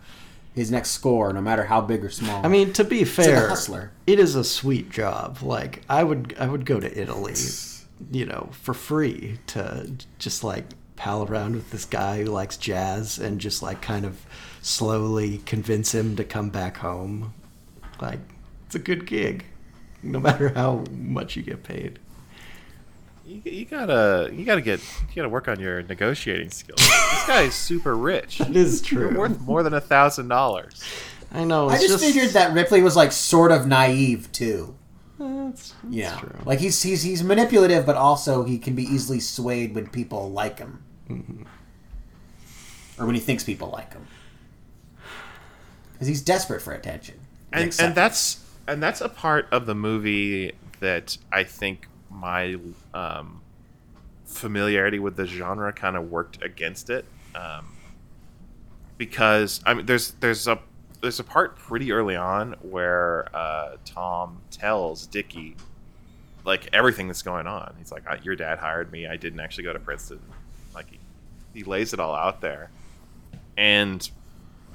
his next score, no matter how big or small. I mean, to be like a fair, hustler. it is a sweet job. Like I would, I would go to Italy, you know, for free to just like pal around with this guy who likes jazz and just like kind of slowly convince him to come back home. Like it's a good gig, no matter how much you get paid. You, you gotta you gotta get you gotta work on your negotiating skills. this guy is super rich. It is You're true. worth more than a thousand dollars. I know. I It's just, figured that Ripley was like sort of naive too. That's, that's Yeah, true. like he's he's he's manipulative, but also he can be easily swayed when people like him, Mm-hmm. or when he thinks people like him, because he's desperate for attention. and acceptance. and that's and that's a part of the movie that I think my um, familiarity with the genre kind of worked against it, um, because I mean, there's there's a there's a part pretty early on where uh, Tom tells Dickie like everything that's going on. He's like, "Your dad hired me. I didn't actually go to Princeton." Like he, he lays it all out there, and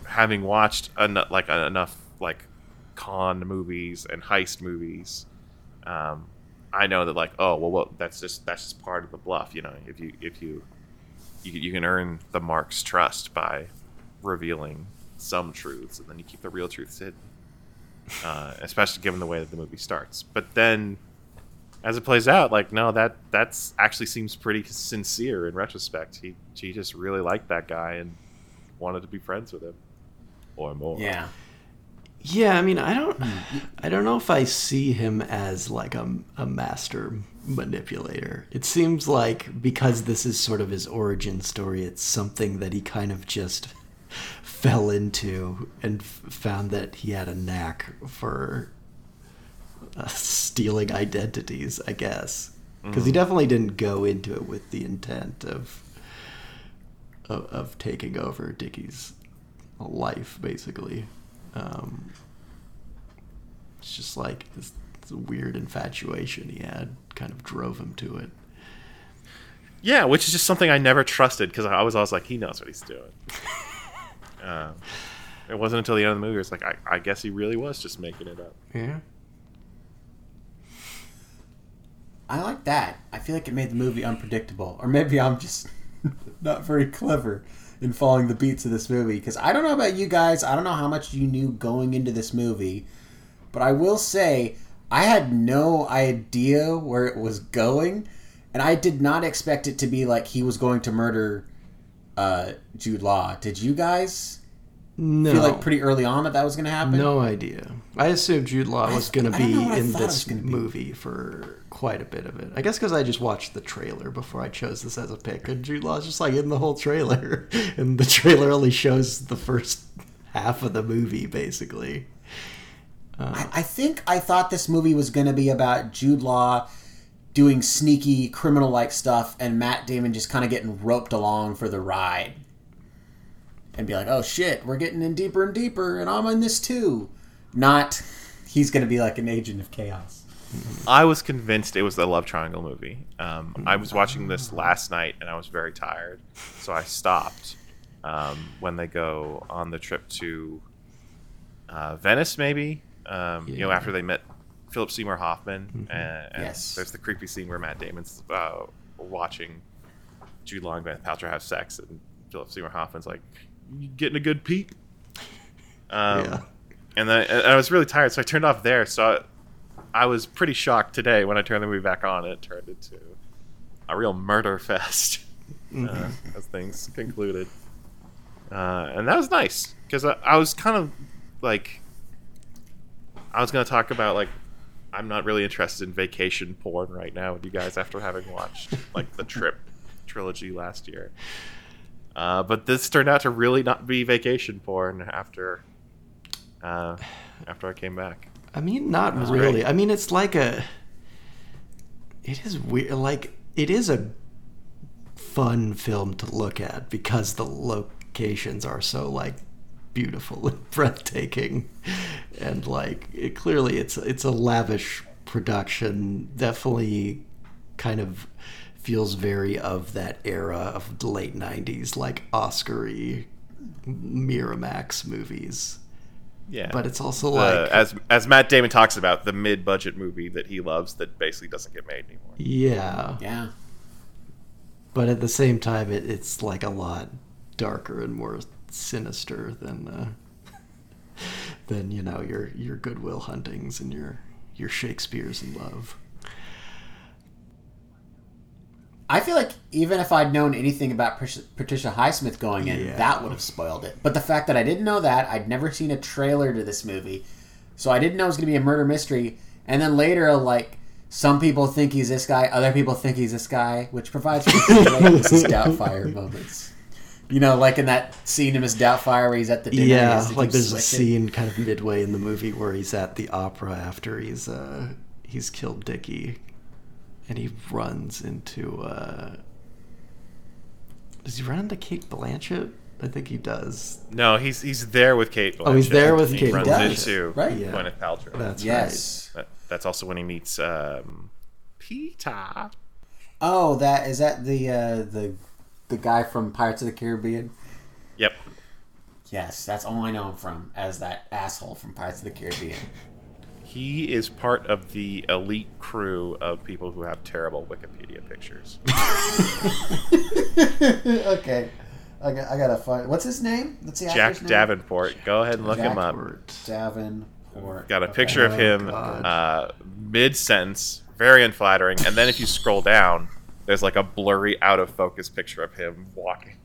having watched en- like enough like con movies and heist movies, um, I know that like oh well, well that's just that's just part of the bluff. You know, if you if you you, you can earn the mark's trust by revealing some truths, and then you keep the real truths hidden. Uh, especially given the way that the movie starts, but then as it plays out, like no, that that's actually seems pretty sincere in retrospect. He he just really liked that guy and wanted to be friends with him, or more. yeah. Yeah, I mean, I don't, I don't know if I see him as like a, a master manipulator. It seems like because this is sort of his origin story, it's something that he kind of just fell into and f- found that he had a knack for uh, stealing identities, I guess, because he definitely didn't go into it with the intent of of, of taking over Dickie's life, basically. Um, it's just like this, this weird infatuation he had kind of drove him to it. Yeah, which is just something I never trusted because I was always like, he knows what he's doing. um, it wasn't until the end of the movie it's like, I, I guess he really was just making it up. Yeah. I like that. I feel like it made the movie unpredictable, or maybe I'm just not very clever in following the beats of this movie. Because I don't know about you guys. I don't know how much you knew going into this movie, but I will say I had no idea where it was going, and I did not expect it to be like he was going to murder uh, Jude Law. Did you guys No. feel like pretty early on that that was going to happen? No idea. I assumed Jude Law was going to be know what I in this movie for quite a bit of it. I guess because I just watched the trailer before I chose this as a pick, and Jude Law's just like in the whole trailer, and the trailer only shows the first half of the movie, basically. Uh, I, I think I thought this movie was going to be about Jude Law doing sneaky criminal like stuff and Matt Damon just kind of getting roped along for the ride. And be like, oh shit, we're getting in deeper and deeper, and I'm in this too. Not, he's going to be like an agent of chaos. I was convinced it was the love triangle movie. Um, I was watching this last night and I was very tired, so I stopped um, when they go on the trip to uh, Venice, maybe. Um, You know, after they met Philip Seymour Hoffman, and, and Yes. there's the creepy scene where Matt Damon's uh, watching Jude Law and Gwyneth Paltrow have sex, and Philip Seymour Hoffman's like, "You getting a good peek?" Um, Yeah. And then and I was really tired, so I turned off there. So I, I was pretty shocked today when I turned the movie back on. It turned into a real murder fest uh, as things concluded, uh, and that was nice because I, I was kind of like I was going to talk about like I'm not really interested in vacation porn right now with you guys after having watched like the Trip trilogy last year. Uh, but this turned out to really not be vacation porn after uh, after I came back. I mean, not really. great. I mean, it's like a. It is weird. Like it is a fun film to look at because the locations are so like beautiful and breathtaking, and like it clearly it's it's a lavish production. Definitely, kind of feels very of that era of the late '90s, like Oscar-y Miramax movies. Yeah, But it's also The- like as as Matt Damon talks about the mid budget movie that he loves that basically doesn't get made anymore. yeah. Yeah. but at the same time it, it's like a lot darker and more sinister than uh, than you know your your goodwill huntings and your your shakespeare's in love I feel like even if I'd known anything about Patricia- Highsmith going in, Yeah. that would have spoiled it. But the fact that I didn't know that, I'd never seen a trailer to this movie, so I didn't know it was going to be a murder mystery. And then later, like some people think he's this guy, other people think he's this guy, which provides for. Doubtfire moments. You know, like in that scene in Miss Doubtfire where he's at the dinner. yeah like there's a scene kind of midway in the movie where he's at the opera after he's uh he's killed dickie and he runs into uh does he run into cate blanchett i think he does No, he's he's there with Kate. Blanchett. Oh, he's there with He Kate runs Blanchett. into Right. Yeah. Gwyneth Paltrow. that's Yes. That- that's also when he meets um, Peter. Oh, that is that the uh, the the guy from Pirates of the Caribbean. Yep. Yes, that's all I know him from as that asshole from Pirates of the Caribbean. He is part of the elite crew of people who have terrible Wikipedia pictures. okay, I, got, I gotta find. What's his name? What's the Jack name? Davenport. Go ahead and look him up. Davenport. Got a Okay. picture of him God. uh, mid sentence, very unflattering. And then if you scroll down, there's like a blurry, out of focus picture of him walking.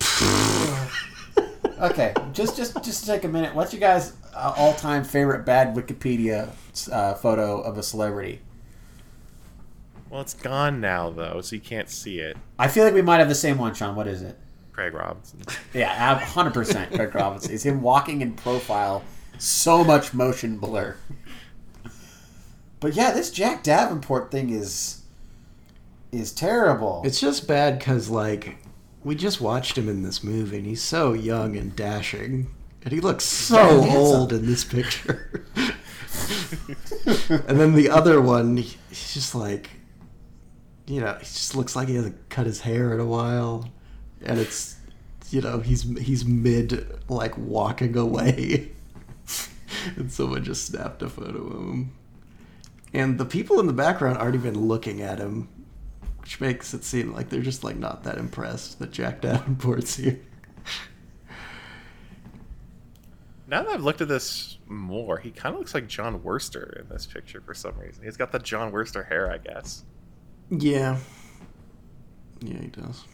Okay, just just just to take a minute. What's your guys' uh, all-time favorite bad Wikipedia uh, photo of a celebrity? Well, it's gone now though, so you can't see it. I feel like we might have the same one, Sean. What is it? Craig Robinson. Yeah, hundred percent. Craig Robinson is him walking in profile so much motion blur. But yeah, this Jack Davenport thing is is terrible. It's just bad because, like, we just watched him in this movie, and he's so young and dashing, and he looks so Yeah, old in this picture. and then the other one, he's just like, you know, he just looks like he hasn't cut his hair in a while, and it's, you know, he's he's mid like walking away, and someone just snapped a photo of him. And the people in the background aren't even looking at him, which makes it seem like they're just like not that impressed that Jack Davenport's here. Now that I've looked at this more, he kind of looks like John Worster in this picture for some reason. He's got the John Worster hair, I guess. Yeah. Yeah, he does.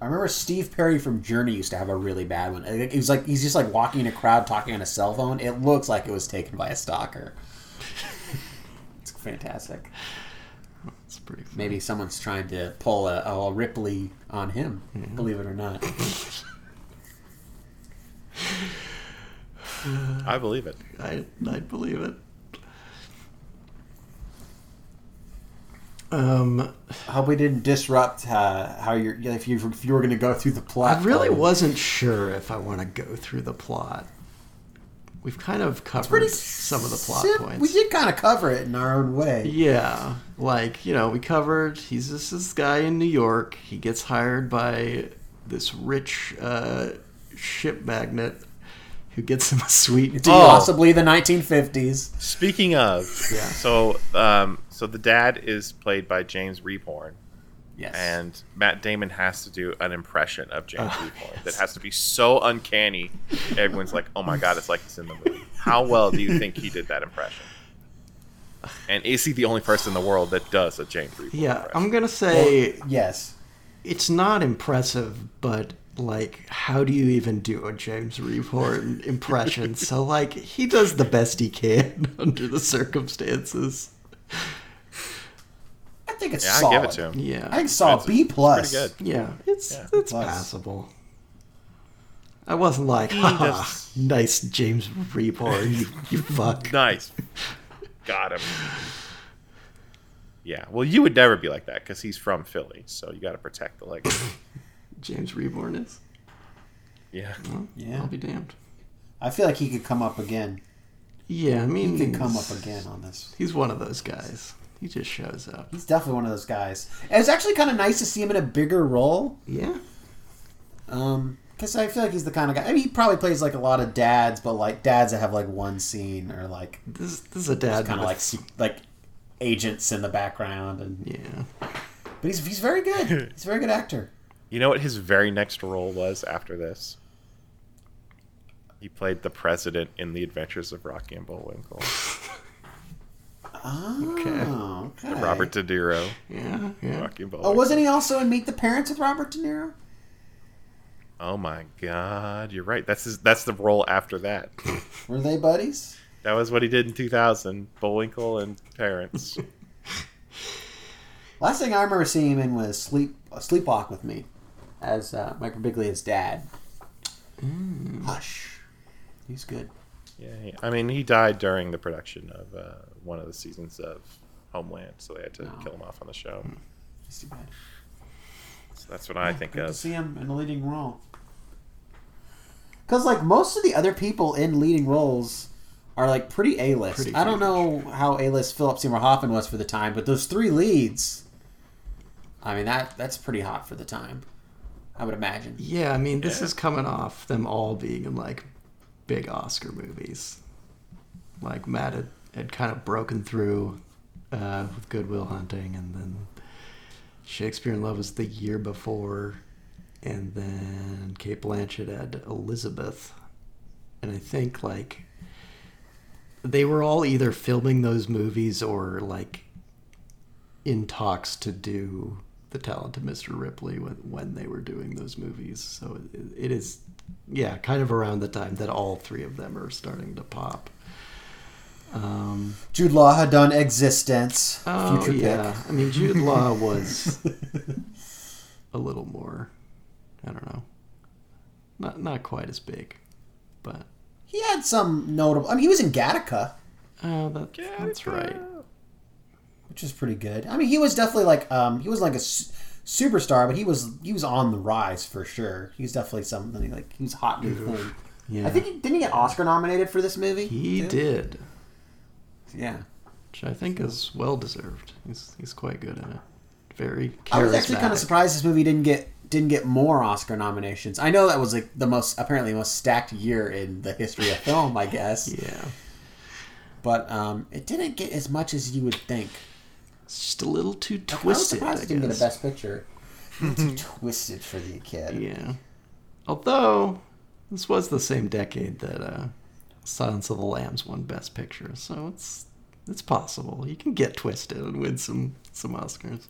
I remember Steve Perry from Journey used to have a really bad one. It was like he's just like walking in a crowd talking on a cell phone. It looks like it was taken by a stalker. It's fantastic. It's pretty funny. Maybe someone's trying to pull a, a Ripley on him. Believe it or not. I believe it. I I'd believe it. Um, I hope we didn't disrupt uh, how you're if you if you were going to go through the plot. I really forward. wasn't sure if I want to go through the plot. We've kind of covered some of the plot sim- points. We did kind of cover it in our own way. Yeah, like you know, we covered. He's just this guy in New York. He gets hired by this rich uh, ship magnate who gets him a sweet It's deal. possibly the 1950s. Speaking of, Yeah. so um, so the dad is played by James Rebhorn, Yes. and Matt Damon has to do an impression of James Oh, Reborn yes. that has to be so uncanny. Everyone's like, "Oh my god, it's like it's in the movie." How well do you think he did that impression? And is he the only person in the world that does a James Rebhorn? Yeah, impression? I'm gonna say yes. it's not impressive, but like, how do you even do a James Rebhorn impression? so like, he does the best he can under the circumstances. I think it's Yeah, solid. I give it to him. Yeah, I think solid. That's B plus. Pretty good. Yeah, it's Yeah. it's Plus. passable. I wasn't like, He ha, does- nice James Rebhorn, you, you fuck. Nice. Got him. Yeah, well, you would never be like that because he's from Philly, so you got to protect the legacy. James Rebhorn is. yeah. Well, Yeah. I'll be damned. I feel like he could come up again. Yeah, I mean, He could come up again on this. He's one of those guys. He just shows up. He's definitely one of those guys. And it's actually kind of nice to see him in a bigger role. Yeah. Um, because I feel like he's the kind of guy. I mean, he probably plays like a lot of dads, but like dads that have like one scene or like This, this is a dad. kind of like like agents in the background. And Yeah. but he's he's very good. He's a very good actor. You know what his very next role was after this? He played the president in The Adventures of Rocky and Bullwinkle. Oh, Okay. okay. Robert De Niro, Yeah. Yeah. Rocky and Oh, wasn't he also in Meet the Parents with Robert De Niro? Oh my God, you're right. That's his, that's the role after that. Were they buddies? That was what he did in 2000. Bullwinkle and Parents. Last thing I remember seeing him in was Sleep Sleepwalk with Me, as uh, Mike Birbiglia's dad. Hush, he's good. Yeah, I mean, he died during the production of uh, one of the seasons of Homeland, so they had to kill him off on the show. He's too bad. So that's what I think Good to of. see him in a leading role. Because like most of the other people in leading roles are like pretty A list. I don't know how A list Philip Seymour Hoffman was for the time, but those three leads. I mean that that's pretty hot for the time. I would imagine. Yeah, I mean, this Yeah. is coming off them all being in like big Oscar movies. Like Matt had, kind of broken through uh, with Good Will Hunting, and then Shakespeare in Love was the year before, and then Cate Blanchett had Elizabeth, and I think like they were all either filming those movies or like in talks to do the talented Mr. Ripley when, when they were doing those movies. So it, it is, yeah, kind of around the time that all three of them are starting to pop. Um, Jude Law had done eXistenZ. oh future yeah, pick. I mean Jude Law was a little more, I don't know, Not not quite as big, but He had some notable. I mean, he was in Gattaca, oh, that, that's right. which is pretty good. I mean, he was definitely like um, he was like a s- superstar, but he was he was on the rise for sure. He was definitely something like he was hot new thing. Yeah, I think he, didn't he get Oscar nominated for this movie? he too? did, Yeah. which I think is well deserved. He's he's quite good in it. Very charismatic. I was actually kind of surprised this movie didn't get didn't get more Oscar nominations. I know that was like the most apparently the most stacked year in the history of film, I guess. Yeah, But um, it didn't get as much as you would think. it's just a little too twisted. I was surprised I it didn't get a. Best Picture. Too twisted for the kid. Yeah. Although this was the same decade that uh, Silence of the Lambs won Best Picture, so it's it's possible you can get twisted and win some some Oscars.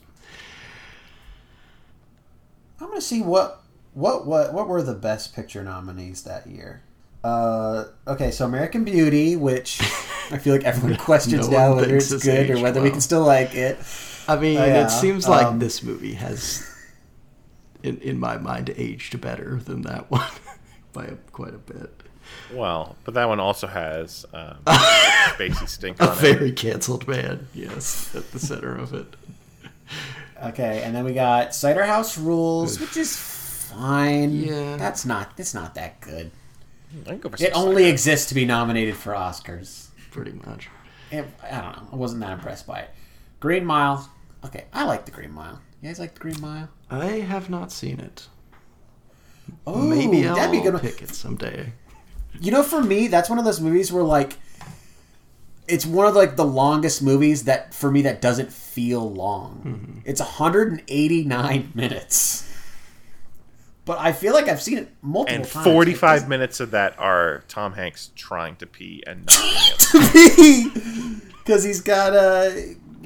I'm gonna see what what what what were the Best Picture nominees that year. Uh, okay, so American Beauty, which I feel like everyone questions No now whether it's good or whether we can still like it. I mean, Oh, yeah, it seems like um, this movie has, in in my mind, aged better than that one by a, quite a bit. Well, but that one also has um, Spacey stink A on it. very canceled man, yes, at the center of it. Okay, and then we got Cider House Rules, which is fine. Yeah. that's not it's not that good. Go It only cider. exists to be nominated for Oscars. Pretty much. It, I don't know. I wasn't that impressed by it. Green Mile. Okay, I like the Green Mile. You guys like the Green Mile? I have not seen it. Oh, Maybe I'll that'd be a good. one. pick it someday. You know, for me, that's one of those movies where like it's one of like the longest movies that for me that doesn't feel long. Mm-hmm. It's 189 minutes. But I feel like I've seen it multiple times. And times. 45 minutes of that are Tom Hanks trying to pee and not to. because he's got uh,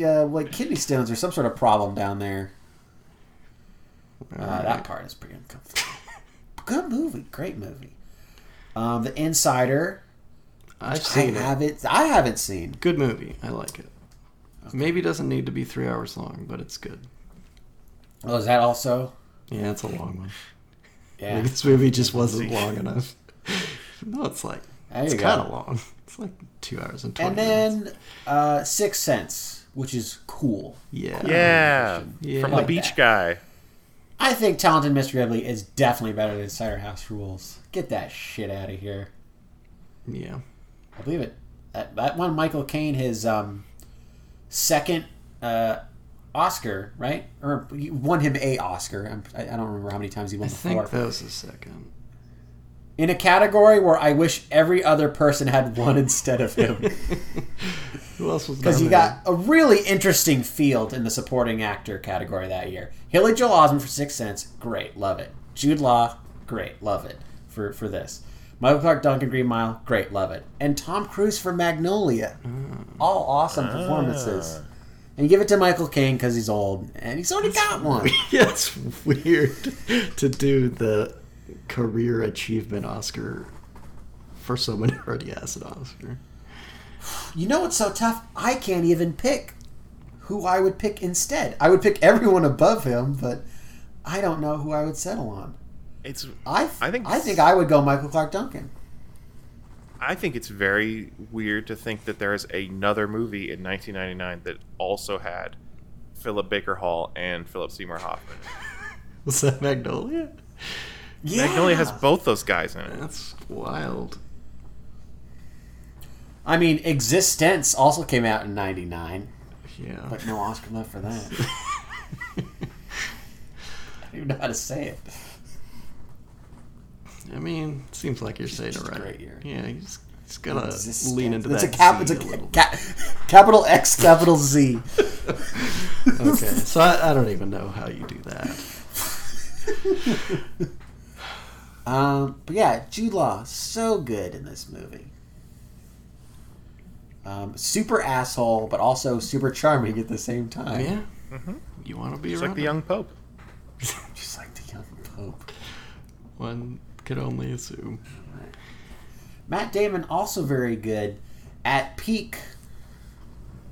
uh, like kidney stones or some sort of problem down there. Uh, that part is pretty uncomfortable. Good movie, great movie. Um, the Insider. I've I seen it. haven't. I haven't seen. Good movie. I like it. Maybe doesn't need to be three hours long, but it's good. Oh, is that also? Yeah, it's a long one. Yeah. Maybe this movie just wasn't long enough. no, it's like it's kind of long. It's like two hours and twenty And minutes. then uh, Sixth Sense, which is cool. Yeah, Yeah, Yeah. from Like the beach that. guy. I think Talented Mr. Ripley is definitely better than Cider House Rules. Get that shit out of here. yeah. I believe it. That, that won Michael Caine his um, second uh, Oscar, right? Or you won him a Oscar. I'm, I, I don't remember how many times he won I won think before. that was the second. In a category where I wish every other person had won instead of him. Who else was? Because you got a really interesting field in the supporting actor category that year. Haley Joel Osment for Six Sense, great, love it. Jude Law, great, love it for for this. Michael Clarke Duncan Green Mile, great, love it. And Tom Cruise for Magnolia, mm. all awesome ah. performances. And you give it to Michael Caine because he's old, and he's already got one. yeah, it's weird to do the career achievement Oscar for someone who already has an Oscar. You know what's so tough? I can't even pick who I would pick instead. I would pick everyone above him, but I don't know who I would settle on. It's. I I think I think I would go Michael Clarke Duncan. I think it's very weird to think that there's another movie in 1999 that also had Philip Baker Hall and Philip Seymour Hoffman. Was that Magnolia? Yeah. Magnolia has both those guys in it. That's wild. I mean, eXistenZ also came out in '99, Yeah. but no Oscar left for that. I don't even know how to say it. I mean, it seems like you're saying it right. great year. Yeah, he's, he's gonna eXistenZ. lean into it's that. A cap, it's a, little ca- capital X, capital Z. Okay, so I, I don't even know how you do that. Um, but yeah, Jude Law, so good in this movie. Um, super asshole, but also super charming at the same time. Yeah. You want to be It's around like the him? young Pope. Just like the young Pope. One could only assume. Matt Damon also very good at peak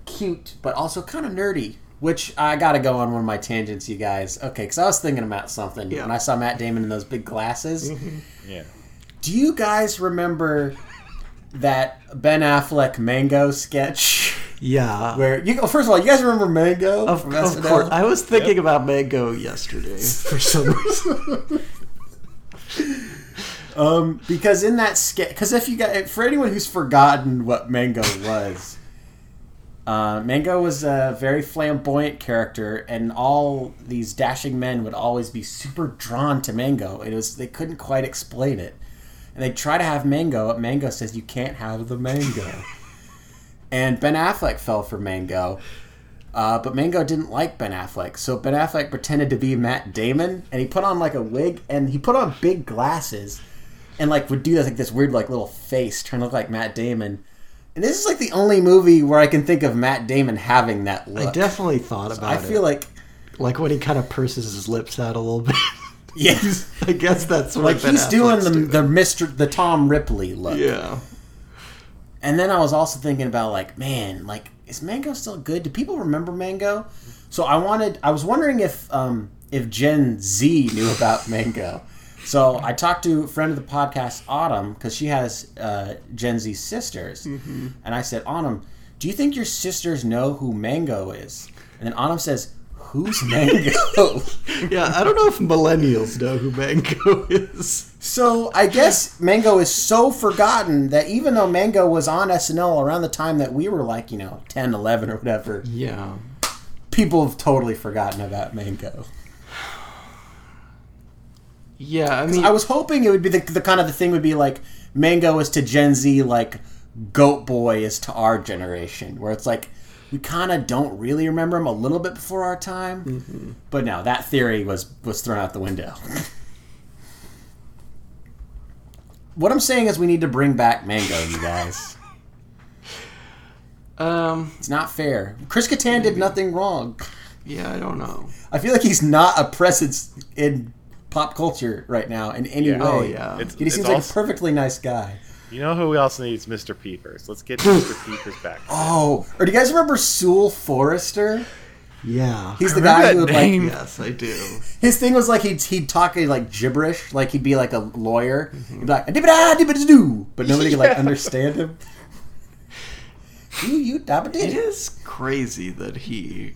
cute, but also kind of nerdy Which I gotta go on one of my tangents, you guys. Okay, because I was thinking about something Yeah. when I saw Matt Damon in those big glasses. Yeah. Do you guys remember that Ben Affleck Mango sketch? Yeah. Where you go? First of all, you guys remember Mango? of, from of course. I was thinking about Mango yesterday for some reason. Um, because in that sketch, because if you got for anyone who's forgotten what Mango was, uh, Mango was a very flamboyant character, and all these dashing men would always be super drawn to Mango. It was they couldn't quite explain it, and they try to have Mango, but Mango says you can't have the Mango. and Ben Affleck fell for Mango. Uh, but Mango didn't like Ben Affleck, so Ben Affleck pretended to be Matt Damon, and he put on like a wig, and he put on big glasses, and like would do this like this weird like little face, trying to look like Matt Damon. And this is like the only movie where I can think of Matt Damon having that look. I definitely thought about I it. I feel like like when he kind of purses his lips out a little bit. yes, I guess that's what like Ben he's doing Affleck's the the Mister the Tom Ripley look. Yeah. And then I was also thinking about like, man, like is Mango still good? Do people remember Mango? So I wanted, I was wondering if um, if Gen Z knew about Mango. So I talked to a friend of the podcast, Autumn, because she has uh, Gen Z sisters, and I said, Autumn, do you think your sisters know who Mango is? And then Autumn says, Who's Mango? Yeah, I don't know if millennials know who Mango is. So I guess Mango is so forgotten that even though Mango was on SNL around the time that we were like, you know, 10, 11 or whatever, Yeah. people have totally forgotten about Mango. Yeah, I mean, I was hoping it would be the, the kind of the thing would be like Mango is to Gen Z like Goat Boy is to our generation, where it's like we kind of don't really remember him a little bit before our time. But no, that theory was was thrown out the window. what I'm saying is we need to bring back Mango, you guys. um, It's not fair. Chris Kattan did nothing wrong. yeah, I don't know. I feel like he's not a presence in pop culture right now in any Yeah. way. Oh, yeah. It's, He it's seems like a perfectly nice guy. you know who we else needs Mr. Peepers? Let's get Mr. Peepers back. Oh, or do you guys remember Sewell Forrester? Yeah. He's the remember guy that who would name. like yes, I do. his thing was like he'd he'd talk like gibberish, like he'd be like a lawyer. Mm-hmm. He'd be like "Dibba-da, dibba-da-doo," but nobody could like understand him. You you dabba It did. crazy that he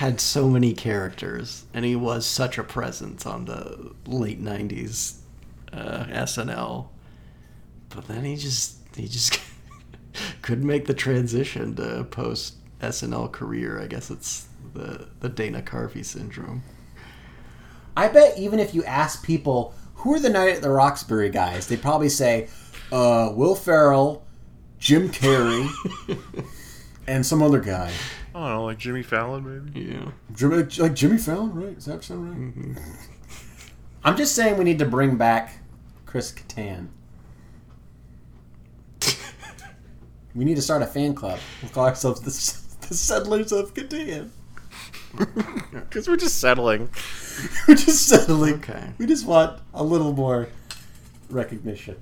had so many characters and he was such a presence on the late 90s uh, SNL. But then he just he just couldn't make the transition to post SNL career. I guess it's the the Dana Carvey syndrome. I bet even if you ask people who are the Night at the Roxbury guys, they'd probably say uh, Will Ferrell, Jim Carrey, and some other guy. I don't know, like Jimmy Fallon, maybe? Yeah. Jimmy, like Jimmy Fallon, right? Is that sound right? Mm-hmm. I'm just saying we need to bring back Chris Kattan. we need to start a fan club. We'll call ourselves the, the Settlers of Catan. Because we're just settling. We're just settling. Okay. We just want a little more recognition.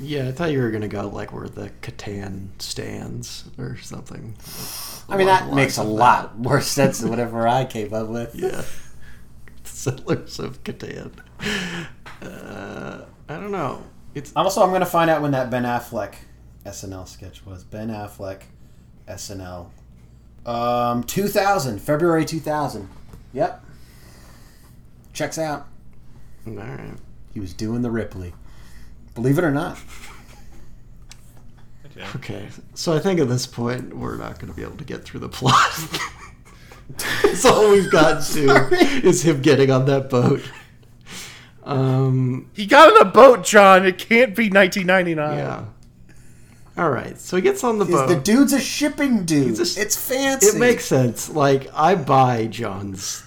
Yeah, I thought you were gonna go like where the Catan stands or something. I mean, that makes a lot more sense than whatever I came up with. Yeah. Settlers of Catan. Uh, I don't know. It's Also, I'm going to find out when that Ben Affleck SNL sketch was. Ben Affleck SNL. Um, 2000, February 2000. Yep. Checks out. all right. He was doing the Ripley. Believe it or not. Yeah. Okay, so I think at this point we're not going to be able to get through the plot. That's all we've got to is him getting on that boat. Um, He got on a boat, John. It can't be 1999. yeah. All right, so he gets on the Is boat. the dude's a shipping dude. He's a- it's fancy. It makes sense. Like I buy John's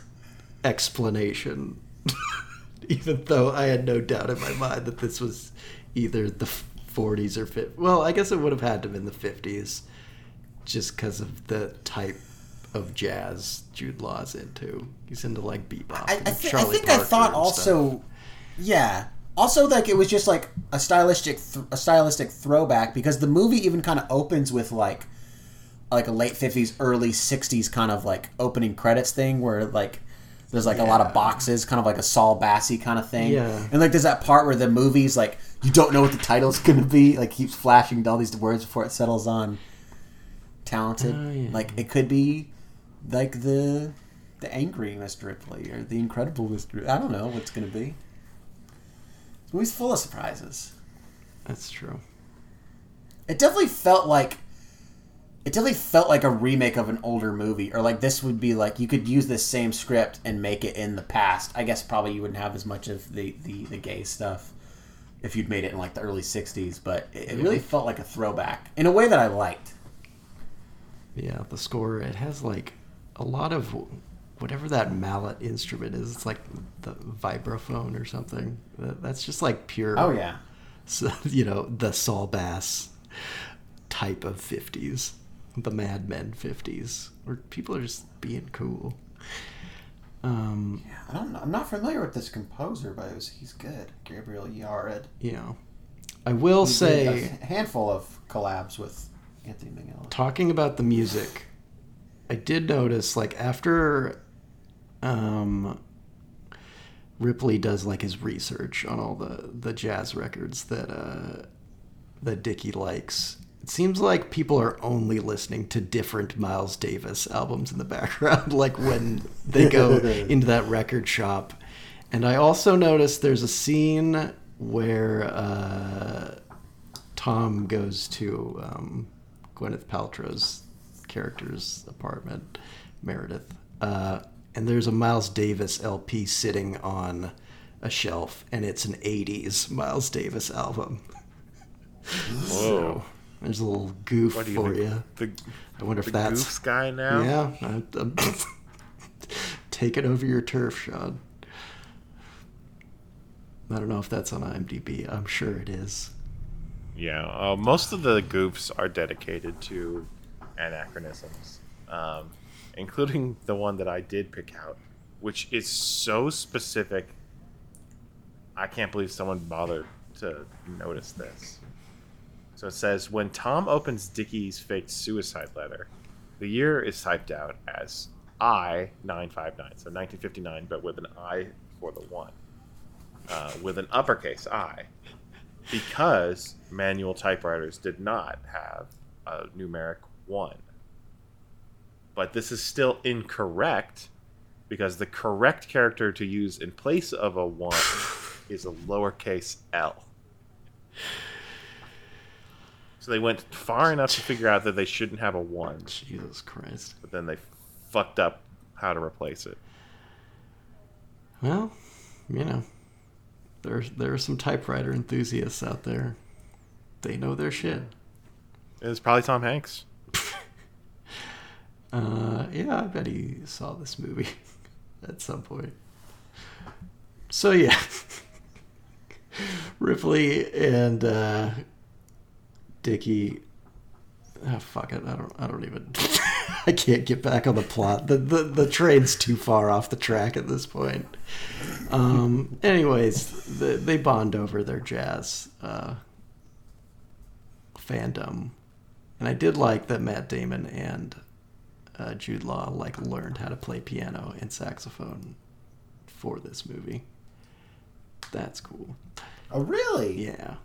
explanation, even though I had no doubt in my mind that this was either the 40s or 50s. Well, I guess it would have had to have been the 50s, just because of the type of jazz Jude Law's into. He's into like bebop. I, I, thi- I think I thought also, stuff. yeah. Also, like it was just like a stylistic, th- a stylistic throwback because the movie even kind of opens with like like a late fifties, early sixties kind of like opening credits thing where like there's like a lot of boxes, kind of like a Saul Bassey kind of thing. Yeah. And like there's that part where the movie's like you don't know what the title's gonna be, like keeps flashing all these words before it settles on talented. Oh, yeah. Like it could be like the the angry Mr. Ripley or the incredible Mr. I don't know what's gonna be. This movie's full of surprises. That's true. It definitely felt like it definitely felt like a remake of an older movie, or like this would be like you could use this same script and make it in the past. I guess probably you wouldn't have as much of the the, the gay stuff if you'd made it in like the early '60s, but it, it really felt like a throwback in a way that I liked. Yeah, the score it has like a lot of whatever that mallet instrument is. It's like the vibraphone or something. That's just like pure. Oh yeah, so, you know the Saul Bass type of fifties, the Mad Men fifties, where people are just being cool. Um, I don't know. I'm not familiar with this composer, but was, he's good. Gabriel Yared. you know, I will He say. a handful of collabs with Anthony Minghella. talking about the music, I did notice like after um Ripley does like his research on all the the jazz records that uh that Dickie likes. It seems like people are only listening to different Miles Davis albums in the background like when they go into that record shop. And I also noticed there's a scene where uh Tom goes to um, Gwyneth Paltrow's character's apartment, Meredith, uh, and there's a Miles Davis LP sitting on a shelf, and it's an '80s Miles Davis album. Whoa. There's a little goof you for think? you. The, I wonder if that's goofs guy now? yeah. I, I'm take it over your turf, Sean. I don't know if that's on IMDb. I'm sure it is. Yeah, uh, most of the goofs are dedicated to anachronisms, um, including the one that I did pick out, which is so specific. I can't believe someone bothered to notice this. So it says when Tom opens Dickie's fake suicide letter, the year is typed out as I nine five nine, so 1959, but with an I for the one, uh, with an uppercase I because manual typewriters did not have a numeric 1. But this is still incorrect because the correct character to use in place of a 1 is a lowercase l. So they went far enough to figure out that they shouldn't have a 1, Jesus Christ. but then they fucked up how to replace it. Well, you know, there there are some typewriter enthusiasts out there. They know their shit. It's probably Tom Hanks. Uh, yeah, I bet he saw this movie at some point. So yeah, Ripley and uh, Dickie. Oh, fuck it. I don't. I don't even. I can't get back on the plot. The, the the train's too far off the track at this point. Um. Anyways, the, they bond over their jazz uh, fandom, and I did like that Matt Damon and uh, Jude Law like learned how to play piano and saxophone for this movie. That's cool. Oh really? Yeah.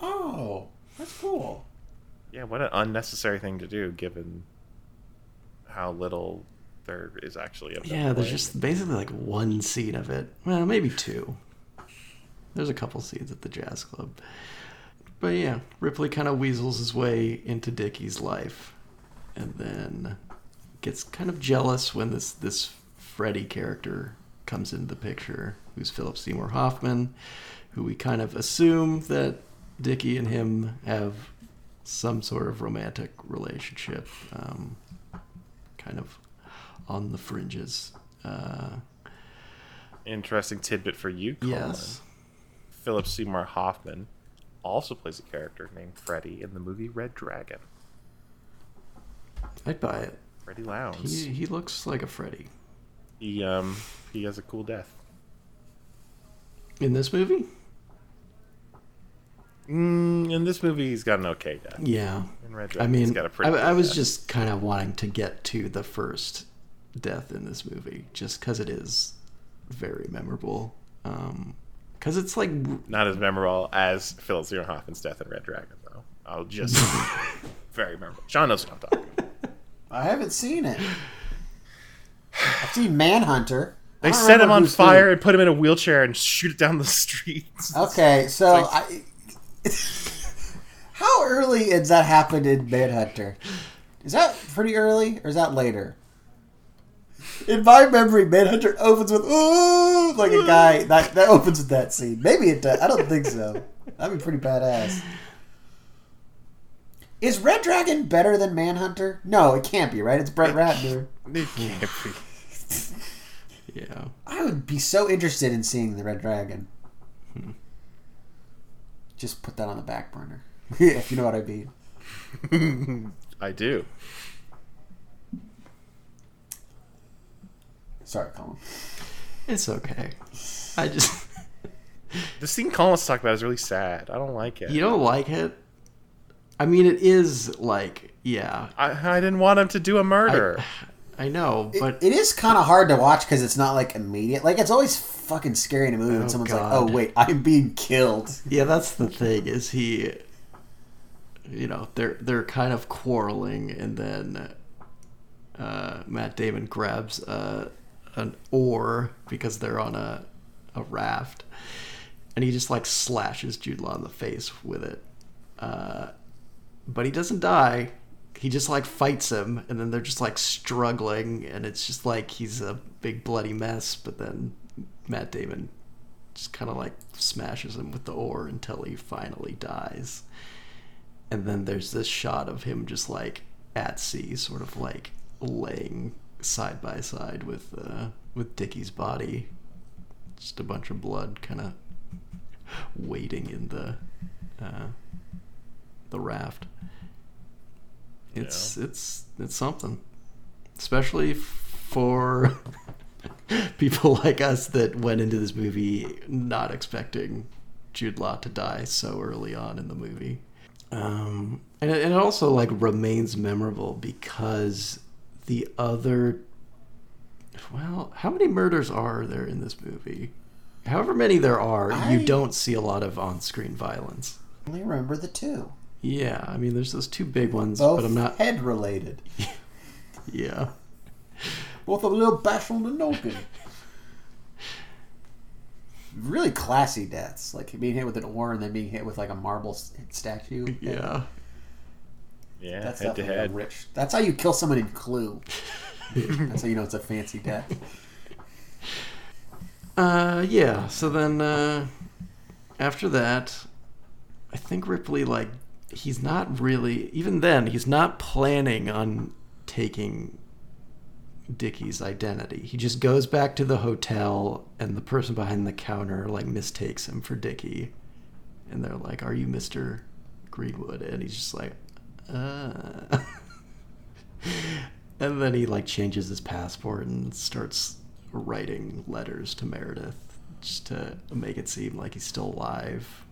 Oh, that's cool. Yeah, what an unnecessary thing to do given how little there is actually of them Yeah, there's just basically like one scene of it. Well, maybe two. There's a couple scenes at the jazz club. But yeah, Ripley kind of weasels his way into Dickie's life and then gets kind of jealous when this this Freddy character comes into the picture, who's Philip Seymour Hoffman, who we kind of assume that Dickie and him have some sort of romantic relationship, um, kind of on the fringes. Uh, Interesting tidbit for you, Colin. yes. Philip Seymour Hoffman also plays a character named Freddy in the movie Red Dragon. I'd buy it. Freddy Lounds. He, he looks like a Freddy. He um he has a cool death. In this movie? Mm, in this movie, he's got an okay death. Yeah. In Red I Dragon's mean, got a pretty. I good was death. just kind of wanting to get to the first death in this movie, just because it is very memorable. Because it's like, not as memorable as Philip Seymour Hoffman's death in Red Dragon, though. I'll just very memorable. Sean knows what I'm talking about. I haven't seen it. I've seen Manhunter. They set him on who's doing fire and put him in a wheelchair and shoot it down the streets. Okay, so It's I. How early has that happened in Manhunter? Is that pretty early or is that later? In my memory, Manhunter opens with "ooh" like a guy. That that opens with that scene. Maybe it does. I don't think so. That'd be pretty badass. Is Red Dragon better than Manhunter? No, it can't be. Right? It's Brett Ratner. It can't be. yeah. I would be so interested in seeing the Red Dragon. Just put that on the back burner, if you know what I mean. I do. Sorry, Colin. It's okay. I just. The scene Colin's talking about is really sad. I don't like it. You don't like it? I mean, it is like, yeah, I, I didn't want him to do a murder. I know, It- but it is kind of hard to watch because it's not like immediate. Like it's always fucking scary in a movie Oh, when someone's like, God. "Oh wait, I'm being killed." yeah, that's the thing. Is he? You know, they're they're kind of quarreling, and then uh, Matt Damon grabs uh, an oar because they're on a a raft, and he just like slashes Jude Law in the face with it. Uh, but he doesn't die. He just like fights him, and then they're just like struggling, and it's just like he's a big bloody mess. But then Matt Damon just kind of like smashes him with the oar until he finally dies. And then there's this shot of him just like at sea, sort of like laying side by side with uh, with Dickie's body, just a bunch of blood, kind of waiting in the uh, the raft. It's it's it's something, especially for people like us that went into this movie not expecting Jude Law to die so early on in the movie. Um, and, it, and it also like remains memorable because the other well, how many murders are there in this movie? However many there are, I- you don't see a lot of on-screen violence. I only remember the two. Yeah, I mean, there's those two big ones, Both but I'm not. head related. Yeah, Both a little bash and the noggin. Really classy deaths, like being hit with an oar and then being hit with like a marble statue. yeah. yeah, That's head to definitely a head. rich. That's how you kill someone in Clue. That's how you know it's a fancy death. Uh, yeah. So then, uh, after that, I think Ripley like he's not really even then he's not planning on taking Dickie's identity. He just goes back to the hotel, and the person behind the counter like mistakes him for Dickie, and they're like, "Are you Mister Greenwood?" And he's just like, "Uh." and then he like changes his passport and starts writing letters to Meredith just to make it seem like he's still alive.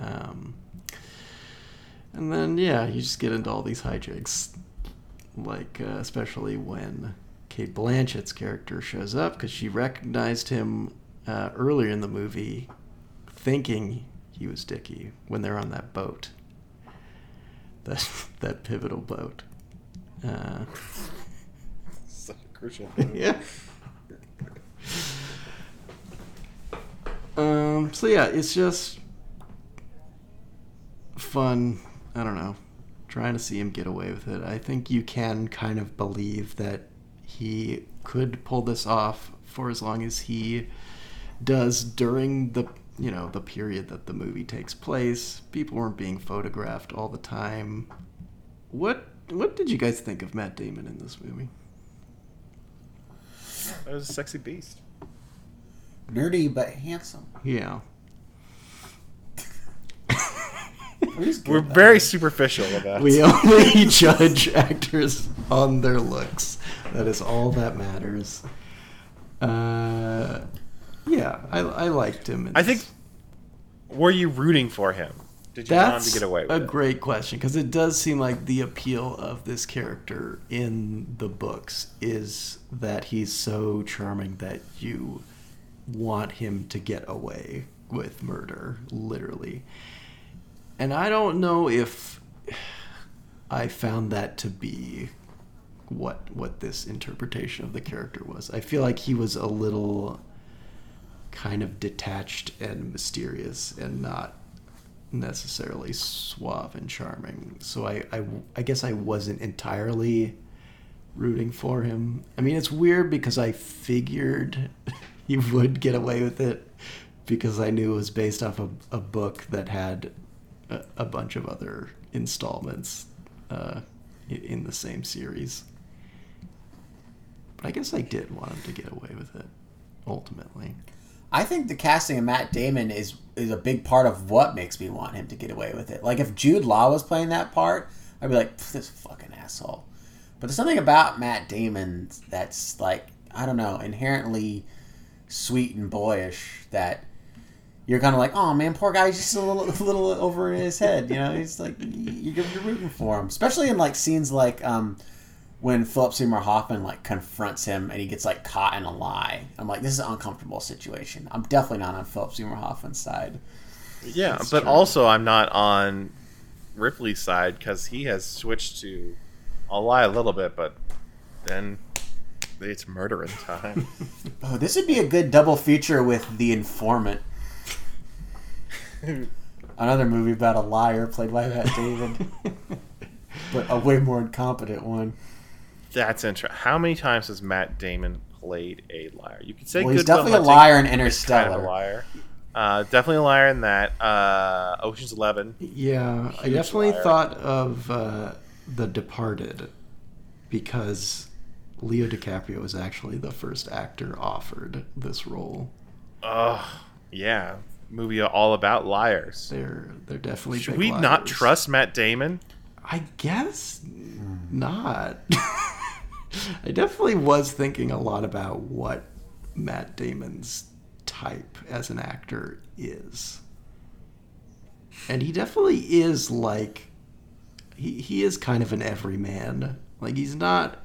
Um, and then yeah, you just get into all these hijinks, like uh, especially when Cate Blanchett's character shows up because she recognized him uh, earlier in the movie, thinking he was Dickie when they're on that boat. That that pivotal boat. Uh, Such a crucial. yeah. Um. So yeah, it's just fun. I don't know. Trying to see him get away with it. I think you can kind of believe that he could pull this off for as long as he does during the you know the period that the movie takes place. People weren't being photographed all the time. What what did you guys think of Matt Damon in this movie? That was a sexy beast. Nerdy but handsome. Yeah. He's good, We're though. very superficial about We only judge actors on their looks. That is all that matters. Uh, yeah, I, I liked him. in I think. Were you rooting for him? did you want him to get away with a it? great question because it does seem like the appeal of this character in the books is that he's so charming that you want him to get away with murder, literally. And I don't know if I found that to be what what this interpretation of the character was. I feel like he was a little kind of detached and mysterious and not necessarily suave and charming. So I, I, I guess I wasn't entirely rooting for him. I mean, it's weird because I figured he would get away with it because I knew it was based off of a book that had a, bunch of other installments uh, in the same series. But I guess I did want him to get away with it, ultimately. I think the casting of Matt Damon is is a big part of what makes me want him to get away with it. Like if Jude Law was playing that part, I'd be like, this fucking asshole. But there's something about Matt Damon that's like, I don't know, inherently sweet and boyish that you're kind of like, oh man, poor guy, he's just a little, a little over his head. You know, he's like, you're, you're rooting for him, especially in like scenes like um, when Philip Seymour Hoffman like confronts him and he gets like caught in a lie. I'm like, this is an uncomfortable situation. I'm definitely not on Philip Seymour Hoffman's side. Yeah, That's but true. also I'm not on Ripley's side because he has switched to. I'll lie a little bit, but then it's murdering time. Oh, this would be a good double feature with The Informant. Another movie about a liar played by Matt Damon, but a way more incompetent one. That's interesting. How many times has Matt Damon played a liar? You could say Well, he's Good Will definitely a Hunting liar in is kind Interstellar. of a liar. Uh, definitely a liar in that. Uh, Ocean's Eleven. Yeah, I definitely liar. thought of uh, The Departed because Leo DiCaprio was actually the first actor offered this role. Oh, yeah. Movie all about liars. They're they're definitely Should we not trust Matt Damon? I guess not. I definitely was thinking a lot about what Matt Damon's type as an actor is. And he definitely is like he he is kind of an everyman. Like he's not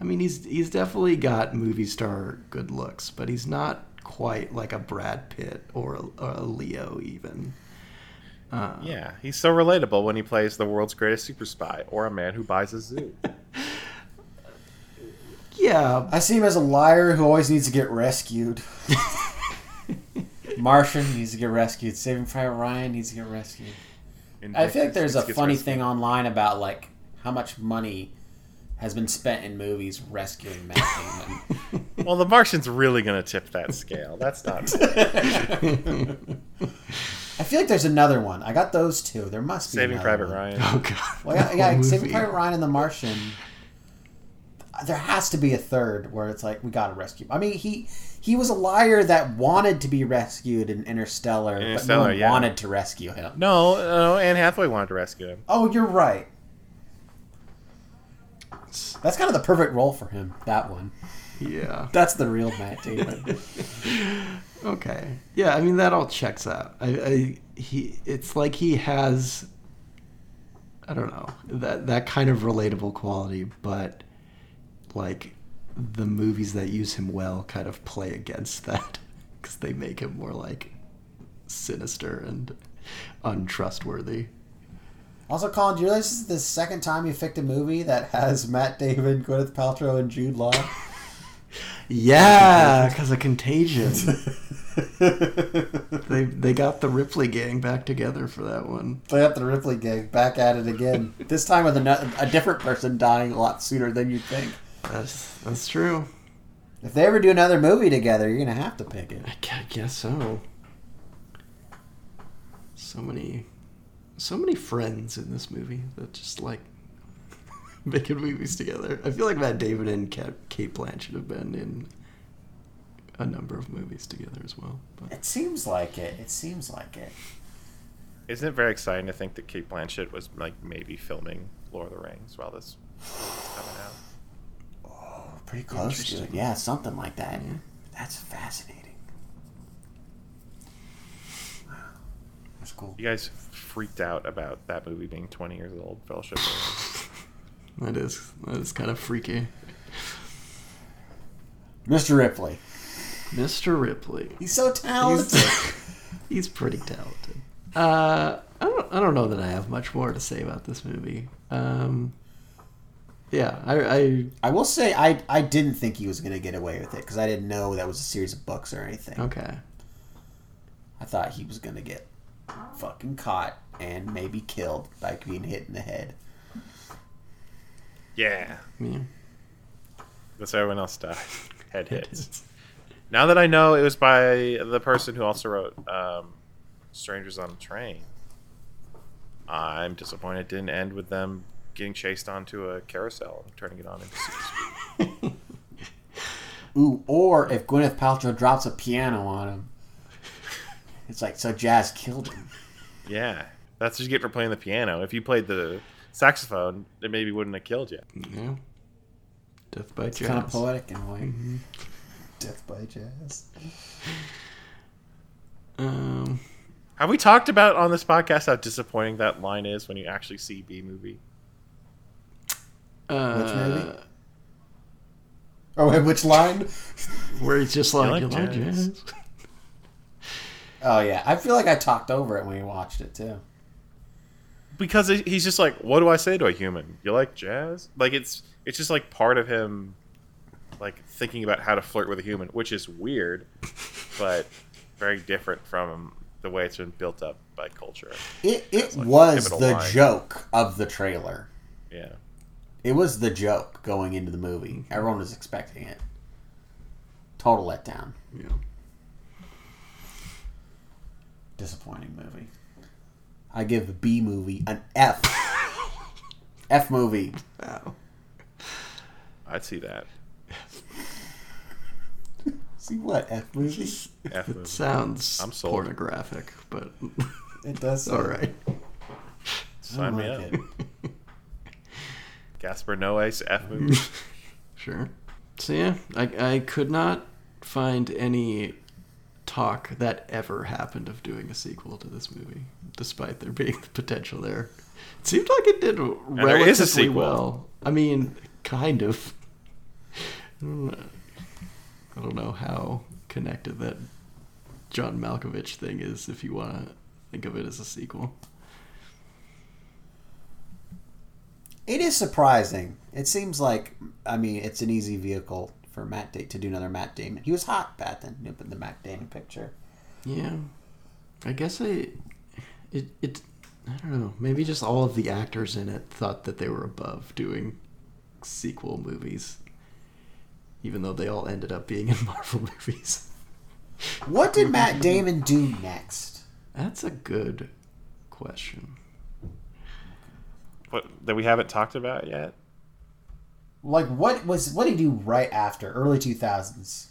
I mean he's he's definitely got movie star good looks, but he's not quite like a Brad Pitt or a, or a Leo even. Uh, Yeah, he's so relatable when he plays the world's greatest super spy or a man who buys a zoo. yeah, I see him as a liar who always needs to get rescued. Martian needs to get rescued. Saving Private Ryan needs to get rescued. I feel like there's a funny rescued. thing online about like how much money has been spent in movies rescuing Matt Damon. Well, the Martian's really going to tip that scale. That's not. I feel like there's another one. I got those two. There must be Saving another Private one. Ryan. Oh god. Well, yeah, yeah Saving. Private Ryan and The Martian. There has to be a third where it's like we got to rescue. I mean, he he was a liar that wanted to be rescued in Interstellar, but no one yeah. wanted to rescue him. No, no, Anne Hathaway wanted to rescue him. Oh, you're right. That's kind of the perfect role for him. That one. Yeah. That's the real Matt Damon. Okay. Yeah, I mean that all checks out. I, I he it's like he has I don't know, that that kind of relatable quality, but like the movies that use him well kind of play against that cuz they make him more like sinister and untrustworthy. Also, Colin, do you realize this is the second time you picked a movie that has Matt Damon, Gwyneth Paltrow, and Jude Law? Yeah, cuz of Contagion. they they got the Ripley gang back together for that one. They got the Ripley gang, back at it again. This time with a, a different person dying a lot sooner than you'd think. That's that's true. If they ever do another movie together, you're gonna have to pick it. I guess so. So many, so many friends in this movie that just like making movies together. I feel like Matt David and Cate, Cate Blanchett have been in a number of movies together as well. But It seems like it. It seems like it. Isn't it very exciting to think that Cate Blanchett was like maybe filming Lord of the Rings while this was coming out? Oh, pretty close to it. Yeah, something like that. That's fascinating. Wow, that's cool. You guys freaked out about that movie being 20 years old, Fellowship. of. That is that is kind of freaky. Mr. Ripley. Mr. Ripley. He's so talented. He's pretty talented. Uh, I don't, I don't know that I have much more to say about this movie. Um, yeah, I, I I will say I I didn't think he was going to get away with it because I didn't know that was a series of books or anything. okay. I thought he was going to get fucking caught and maybe killed by being hit in the head. Yeah. Yeah. That's how everyone else died. Head hits. Now that I know it was by the person who also wrote um, Strangers on a Train, I'm disappointed it didn't end with them getting chased onto a carousel and turning it on into super speed. Ooh, or if Gwyneth Paltrow drops a piano on him, it's like so Jazz killed him. Yeah, that's what you get for playing the piano. If you played the saxophone, it maybe wouldn't have killed you. Yeah. Death by It's kind of jazz. poetic in a way. Death by Jazz. Um, Have we talked about on this podcast how disappointing that line is when you actually see Bee Movie? uh, movie? Oh, wait, which line? Where he's just like, like you like jazz?" jazz? Oh yeah, I feel like I talked over it when we watched it too. Because he's just like, what do I say to a human? You like jazz? Like it's it's just like part of him, like thinking about how to flirt with a human, which is weird, but very different from the way it's been built up by culture. It it like was the line. joke of the trailer. Yeah, It was the joke going into the movie. Everyone was expecting it. Total letdown. Yeah. Disappointing movie. I give Bee Movie an F. F movie. Wow. I'd see that. See what F movie? F It movie. sounds I'm sold. pornographic, but It does. all right. Sign me like up. it. Gaspar Noé's F movie. Sure. So yeah, I I could not find any talk that ever happened of doing a sequel to this movie, despite there being the potential there. It seemed like it did relatively a well. I mean, kind of. I don't know- I don't know how connected that John Malkovich thing is, if you want to think of it as a sequel. It is surprising. It seems like, I mean, it's an easy vehicle for Matt da- to do another Matt Damon. He was hot back then, in the Matt Damon picture. Yeah, I guess I, it it, I don't know. Maybe just all of the actors in it thought that they were above doing sequel movies, even though they all ended up being in Marvel movies. What did Matt Damon do next? That's a good question. what that we haven't talked about yet. Like, what was what did he do right after early two thousands?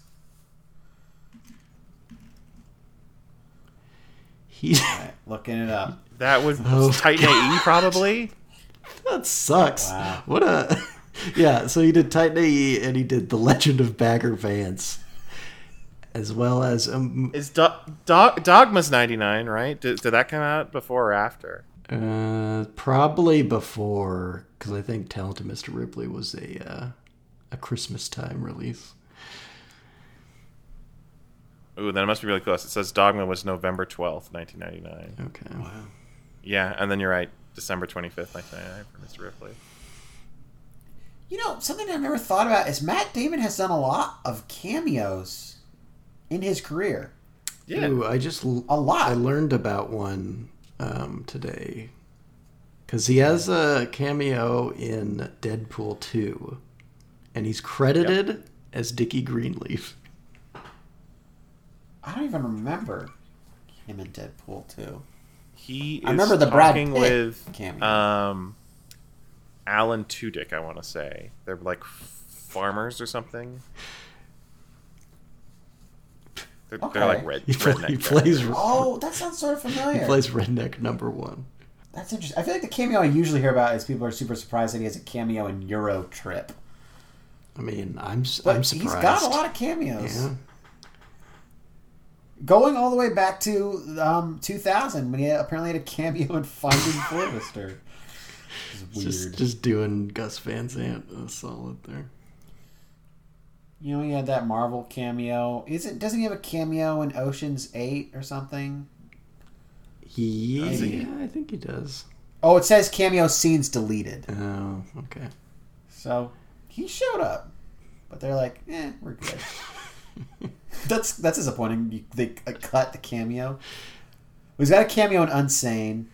He Looking it up. That would Oh, Titan AE probably. that sucks. Wow. What a yeah. So he did Titan AE and he did The Legend of Bagger Vance, as well as um, Is Do- Do- Dogma's ninety nine right? Did, did that come out before or after? Uh, probably before, because I think Talented Mr. Ripley was a uh, a Christmas time release. Ooh, then it must be really close. It says Dogma was November twelfth, nineteen ninety nine. Okay. Wow. Yeah, and then you're right, December twenty fifth, nineteen ninety nine for Mr. Ripley. You know, something I've never thought about is Matt Damon has done a lot of cameos in his career. Yeah, Ooh, I just a lot. I learned about one um, today, because he has a cameo in Deadpool two, and he's credited as Dickie Greenleaf. I don't even remember him in Deadpool 2. he. Is I remember the Brad talking Pitt with cameo. um, Alan Tudyk. I want to say they're like farmers or something. They're, they're like Okay. red. He, play, redneck he plays guys. Oh, that sounds sort of familiar. he plays redneck number one. That's interesting. I feel like the cameo I usually hear about is people are super surprised that he has a cameo in EuroTrip. I mean, I'm But I'm he's surprised. got a lot of cameos. Yeah. Going all the way back to um, 2000 when he apparently had a cameo in Finding Forrester. It's weird. Just just doing Gus Van Sant a solid there. You know, he had that Marvel cameo. Is it? Doesn't he have a cameo in Ocean's Eight or something? Yeah, he? I think he does. Oh, it says cameo scenes deleted. Oh, okay. So he showed up, but they're like, "Eh, we're good." that's that's disappointing. You, they uh, cut the cameo. He's got a cameo in Unsane,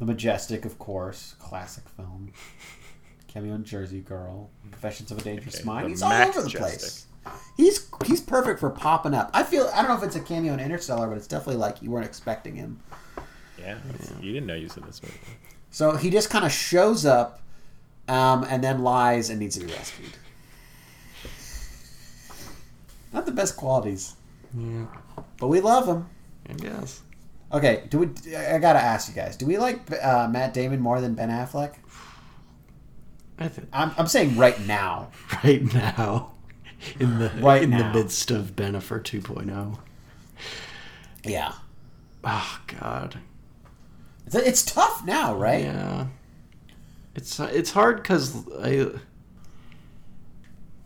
The Majestic, of course, classic film. Cameo in Jersey Girl, Confessions of a Dangerous Okay, Mind. He's all over the place. He's he's perfect for popping up. I feel I don't know if it's a cameo in Interstellar, but it's definitely like you weren't expecting him. Yeah, that's- you didn't know you was in this movie. So he just kind of shows up, um, and then lies and needs to be rescued. Not the best qualities, Yeah, but we love him. I guess. Okay, do we? I gotta ask you guys: Do we like uh, Matt Damon more than Ben Affleck? I think I'm, I'm saying right now. right now, in the Right in now. the midst of Bennifer 2.0. Yeah, Oh God. it's, it's tough now, right? Yeah. It's it's hard because I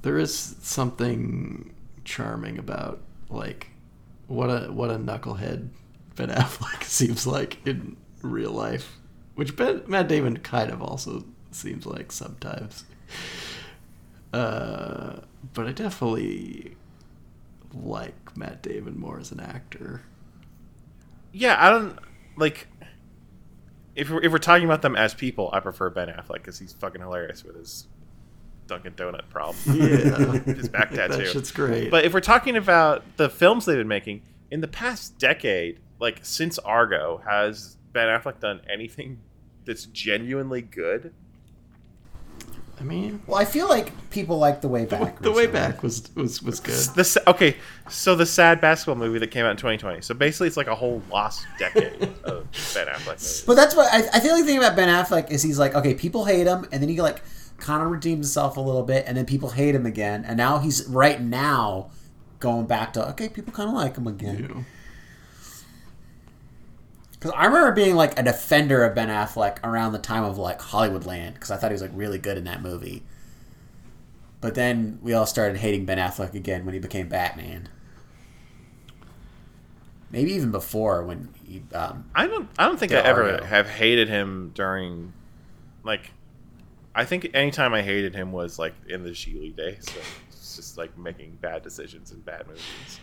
there is something charming about like what a what a knucklehead Ben Affleck seems like in real life, which ben, Matt Damon kind of also seems like sometimes. Uh, but I definitely like Matt Damon more as an actor. Yeah, I don't like. If we're, if we're talking about them as people, I prefer Ben Affleck because he's fucking hilarious with his Dunkin' Donut problem, Yeah, his back tattoo. that shit's great. But if we're talking about the films they've been making in the past decade, like since Argo, has Ben Affleck done anything that's genuinely good? I mean, Well, I feel like people like the way back. the way back was was was good. The okay, so the sad basketball movie that came out in 2020. So basically, it's like a whole lost decade of Ben Affleck movies. But that's what I, I feel like the thing about Ben Affleck is he's like, okay, people hate him, and then he like kind of redeems himself a little bit, and then people hate him again, and now he's right now going back to okay, people kind of like him again. You know. Because I remember being like a defender of Ben Affleck around the time of like Hollywoodland, because I thought he was like really good in that movie. But then we all started hating Ben Affleck again when he became Batman. Maybe even before when he. Um, I don't. I don't think I ever Argo. have hated him during, like, I think anytime I hated him was like in the Gigli days. So it's just like making bad decisions in bad movies.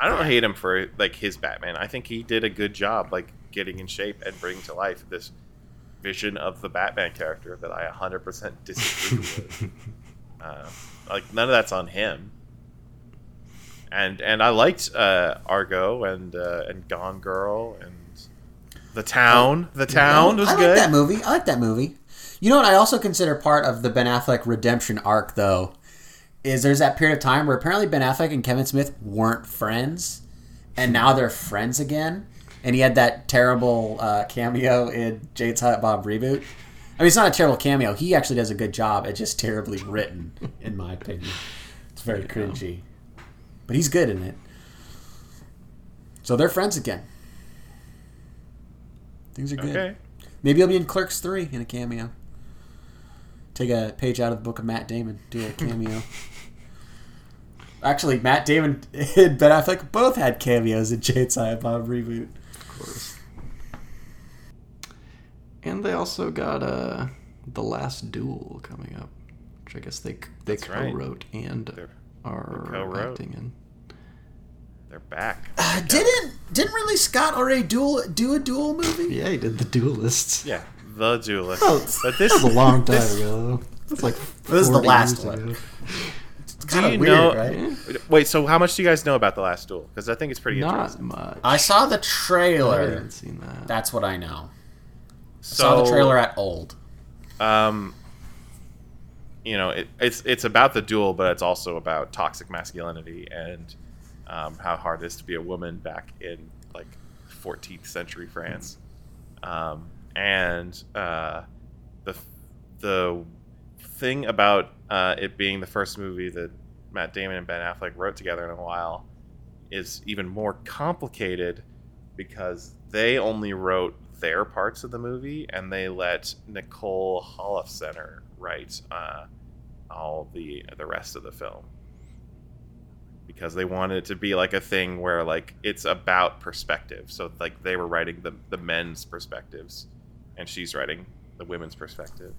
I don't hate him for like his Batman. I think he did a good job, like getting in shape and bringing to life this vision of the Batman character that I 100% disagree with. Uh, like none of that's on him. And and I liked uh, Argo and uh, and Gone Girl and The Town. The Town was I good. like that movie. I like that movie. You know what? I also consider part of the Ben Affleck redemption arc, though, is there's that period of time where apparently Ben Affleck and Kevin Smith weren't friends, and now they're friends again. And he had that terrible uh, cameo in Jay and Silent Bob reboot. I mean, it's not a terrible cameo. He actually does a good job. It's just terribly written, in my opinion. It's very cringy, but he's good in it. So they're friends again. Things are good. Okay. Maybe he'll be in Clerks 3 in a cameo. Take a page out of the book of Matt Damon. Do a cameo. Actually, Matt Damon and Ben Affleck both had cameos in Jay and Silent Bob reboot. Of course. And they also got uh, the last duel coming up, which I guess they they That's co-wrote and They're- are they co-wrote. acting in. They're back. Uh, didn't didn't really Scott already duel do a duel movie? Yeah, he did the Duelists. Yeah, The Duelist. Oh, but this That was a long time ago. That's like This is the last years one. Ago. It's Do kind of you weird, know- right? Wait, so how much do you guys know about the last duel? Because I think it's pretty Not interesting. much. I saw the trailer. I trailer. haven't seen that. That's what I know. So, saw the trailer at Old. um, you know, it, it's it's about the duel, but it's also about toxic masculinity and um, how hard it is to be a woman back in like 14th century France. Um, and uh, the the thing about uh, it being the first movie that Matt Damon and Ben Affleck wrote together in a while is even more complicated because they only wrote their parts of the movie and they let Nicole Holofcener write uh, all the the rest of the film because they wanted it to be like a thing where like it's about perspective. So like they were writing the the men's perspectives, and she's writing the women's perspective.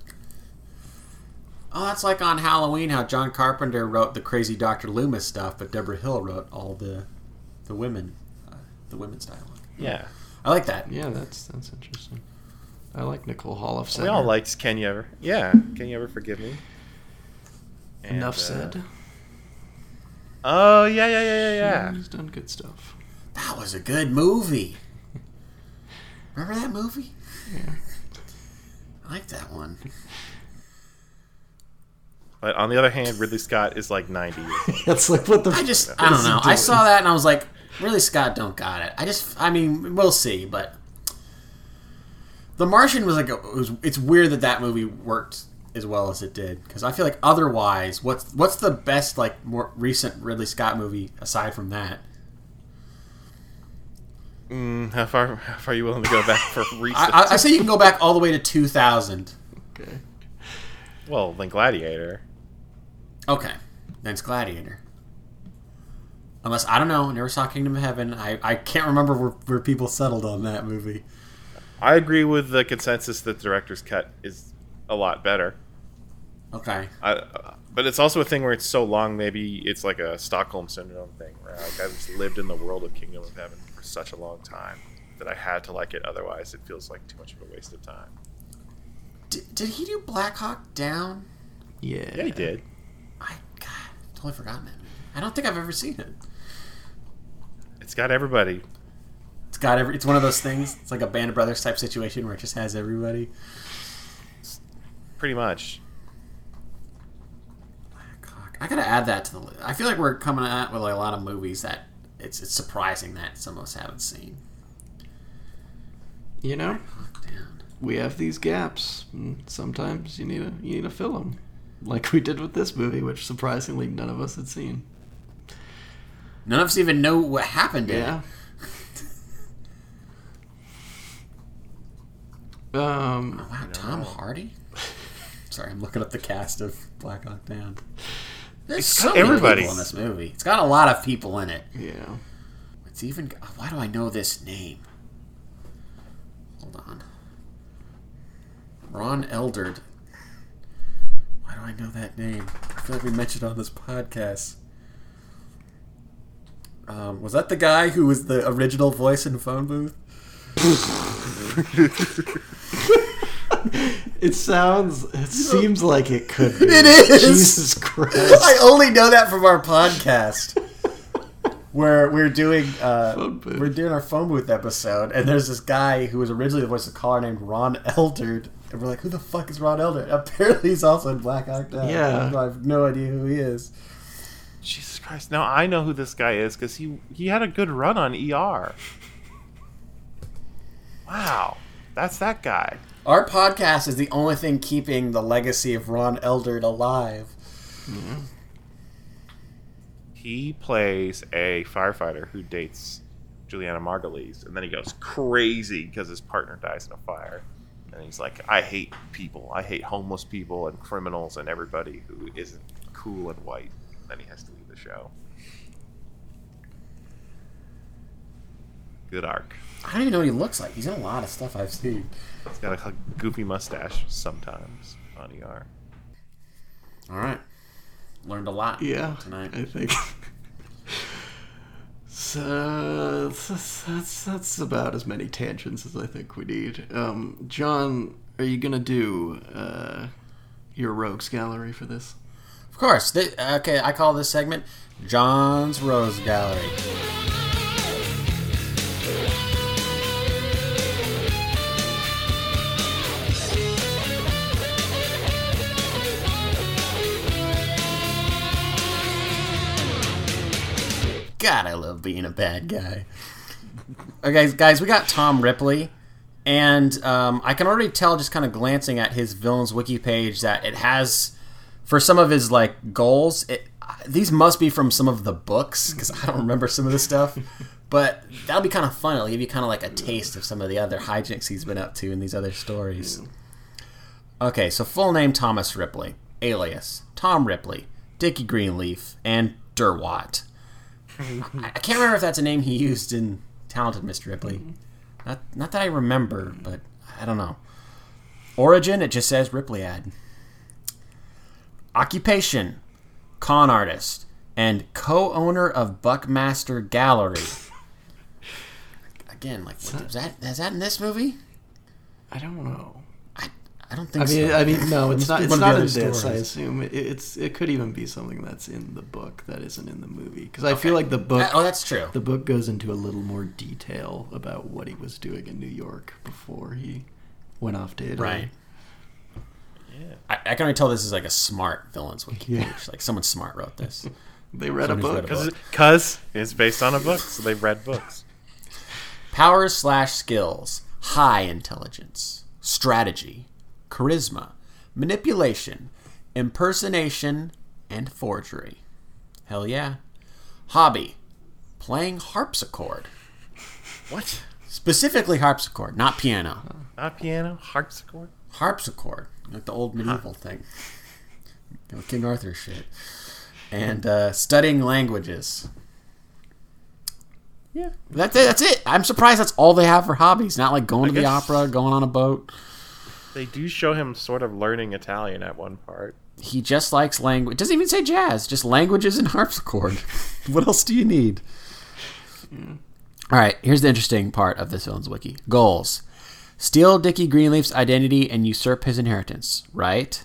Oh, that's like on Halloween how John Carpenter wrote the crazy Doctor Loomis stuff, but Debra Hill wrote all the the women uh, the women's dialogue. Yeah, I like that. Yeah, that's that's interesting. I like Nicole Holofcener. we all liked Can You Ever? Yeah, Can You Ever Forgive Me? And, Enough uh, said. Oh yeah, yeah, yeah, yeah, yeah. He's done good stuff. That was a good movie. Remember that movie? Yeah. I like that one. But on the other hand, Ridley Scott is like 90 years. That's like what the. I just I don't know. I saw that and I was like, really, Scott don't got it. I just I mean we'll see, but The Martian was like a, it was. It's weird that that movie worked as well as it did because I feel like otherwise, what's what's the best like more recent Ridley Scott movie aside from that? Mm, how far how far are you willing to go back for recent? I, I, I say you can go back all the way to 2000. Okay. well, then Gladiator. Okay, then it's Gladiator. Unless I don't know, never saw Kingdom of Heaven. I, I can't remember where, where people settled on that movie. I agree with the consensus that the director's cut is a lot better. Okay, I, uh, but it's also a thing where it's so long. Maybe it's like a Stockholm syndrome thing, where like I've just lived in the world of Kingdom of Heaven for such a long time that I had to like it. Otherwise, it feels like too much of a waste of time. did, did he do Black Hawk Down? Yeah. Yeah, he did. I God, totally forgotten it. I don't think I've ever seen it. It's got everybody. It's got every. It's one of those things. It's like a Band of Brothers type situation where it just has everybody. Pretty much. I gotta add that to the list. I feel like we're coming out with like a lot of movies that it's it's surprising that some of us haven't seen. You know, we have these gaps. and sometimes you need to you need to fill them, like we did with this movie, which surprisingly none of us had seen. None of us even know what happened in Yeah. it. Um. Wow, Tom Hardy. Sorry, I'm looking up the cast of Black Hawk Down. There's It's so many everybody. people in this movie. It's got a lot of people in it. Yeah. It's even. Why do I know this name? Hold on. Ron Eldard. Why do I know that name? I feel like we mentioned on this podcast. Um, was that the guy who was the original voice in Phone Booth? It sounds. It seems like it could be. It is! Jesus Christ. I only know that from our podcast. Where we're doing uh, we're doing our phone booth episode, and there's this guy who was originally the voice of the caller named Ron Eldard, and we're like, "Who the fuck is Ron Eldard?" Apparently, he's also in Black Hawk Down. Yeah. I have no idea who he is. Jesus Christ! Now I know who this guy is because he he had a good run on ER. Wow, that's that guy. Our podcast is the only thing keeping the legacy of Ron Eldard alive. He plays a firefighter who dates Julianna Margulies, and then he goes crazy because his partner dies in a fire. And he's like, I hate people. I hate homeless people and criminals and everybody who isn't cool and white. then he has to leave the show. Good arc. I don't even know what he looks like. He's in a lot of stuff I've seen. He's got a goofy mustache sometimes on ER. All right, learned a lot. Yeah, tonight. I think. so that's, that's that's about as many tangents as I think we need. Um, John, are you gonna do uh, your rogues gallery for this? Of course. Th- okay, I call this segment John's Rose Gallery. Being a bad guy. Okay, guys, we got Tom Ripley, and um, I can already tell just kind of glancing at his villains wiki page that it has for some of his like goals it these must be from some of the books because I don't remember some of the stuff. But that'll be kind of fun. It'll give you kind of like a taste of some of the other hijinks he's been up to in these other stories. Okay, so full name Thomas Ripley, alias Tom Ripley, Dickie Greenleaf, and Derwatt. I I can't remember if that's a name he used in Talented Mr. Ripley. Mm-hmm. Not, not that I remember, but I don't know. Origin, it just says Ripliad. Occupation, con artist, and co-owner of Buckmaster Gallery. Again, like what, is that is that in this movie? I don't know. I, I don't think I mean, so. I mean, no, it's not. It's one of the not in other this. I assume it, it's. It could even be something that's in the book that isn't in the movie. Because I feel like the book. Uh, oh, that's true. The book goes into a little more detail about what he was doing in New York before he went off to Italy. Right. Yeah. I, I can already tell this is like a smart villains wiki Yeah. page. Like someone smart wrote this. They read a book. a book. Because it's based on a book, so they've read books. Powers slash skills: high intelligence, strategy, charisma, manipulation, impersonation, and forgery. Hell yeah. Hobby: playing harpsichord. What? Specifically harpsichord, not piano. Not piano, harpsichord. harpsichord, like the old medieval thing, You know, King Arthur shit, and uh, studying languages. Yeah, that's it. That's it. I'm surprised that's all they have for hobbies. Not like going to the guess- opera, going on a boat. They do show him sort of learning Italian at one part. He just likes language. Doesn't even say jazz. Just languages and harpsichord. what else do you need? All right. Here's the interesting part of this villain's wiki. Goals: steal Dickie Greenleaf's identity and usurp his inheritance. Right.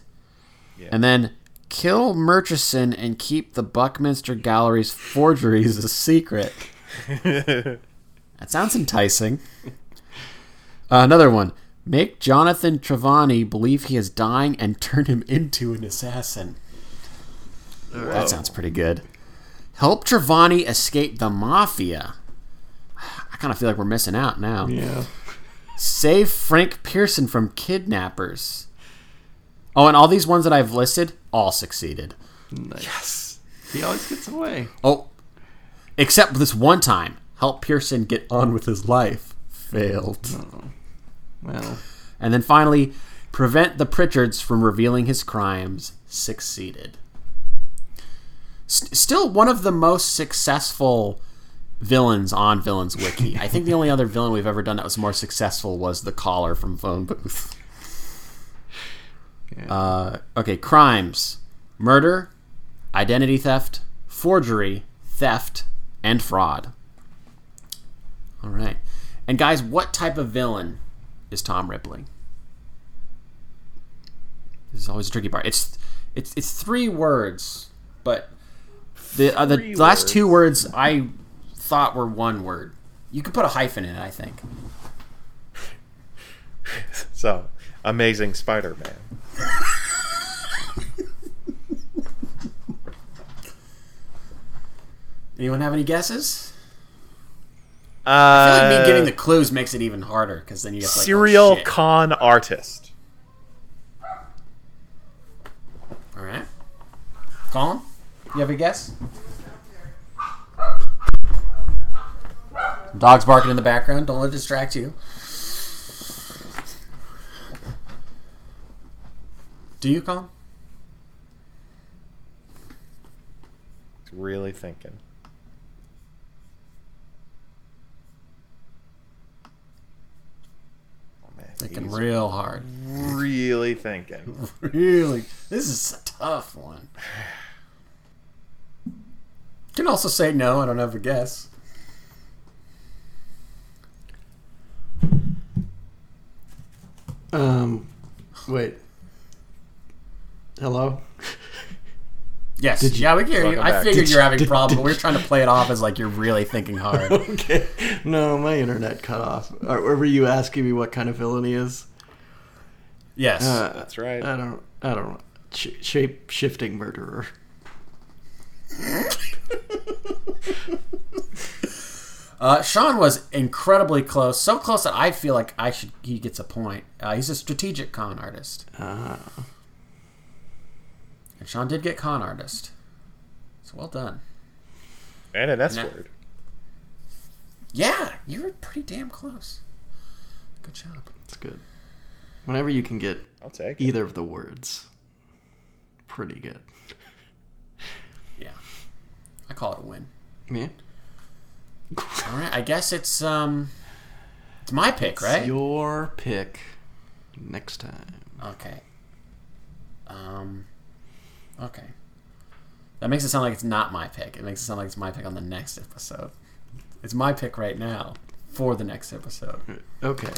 Yeah. And then kill Murchison and keep the Buckminster Gallery's forgeries a secret. that sounds enticing. Uh, another one. Make Jonathan Trevanny believe he is dying and turn him into an assassin. That sounds pretty good. Help Trevanny escape the mafia. I kind of feel like we're missing out now. Yeah. Save Frank Pierson from kidnappers. Oh, and all these ones that I've listed all succeeded. Nice. Yes. He always gets away. Oh, except this one time, help Pierson get on with his life. Failed. Well, And then finally, prevent the Pritchards from revealing his crimes. Succeeded. S- still one of the most successful villains on Villains Wiki. I think the only other villain we've ever done that was more successful was the caller from Phone Booth. yeah. Uh, okay, crimes murder, identity theft, forgery, theft, and fraud. All right. And guys, what type of villain is Tom Ripley? This is always a tricky part. It's it's it's three words, but the uh, the Three last two words I thought were one word. You could put a hyphen in it, I think. So, Amazing Spider-Man. Anyone have any guesses? I feel like Uh, me giving the clues makes it even harder because then you get like oh, serial shit. con artist. All right, Colin, you have a guess? Dogs barking in the background. Don't let it distract you. Do you, Colin? Really thinking. Oh, man, Thinking he's real hard. really thinking. Really, this is a tough one. Can also say no. I don't have a guess. um, wait. Hello. Yes. Did you- yeah, we can hear you. I figured Did you're you- having did- problems. did We're trying to play it off as like you're really thinking hard. okay. No, my internet cut off. Or, or were you asking me what kind of villain he is? yes. Uh, That's right. I don't. I don't know. Sh- shape shifting murderer. Uh, Sean was incredibly close, so close that I feel like I should. He gets a point. Uh, he's a strategic con artist, Ah. And Sean did get con artist. So well done. And an S Now- word. Yeah, you were pretty damn close. Good job. It's good. Whenever you can get I'll take it. either of the words, pretty good. Yeah. I call it a win. Yeah. All right, I guess it's um it's my pick, right? It's your pick next time. Okay. Um Okay. That makes it sound like it's not my pick. It makes it sound like it's my pick on the next episode. It's my pick right now for the next episode. Uh, okay.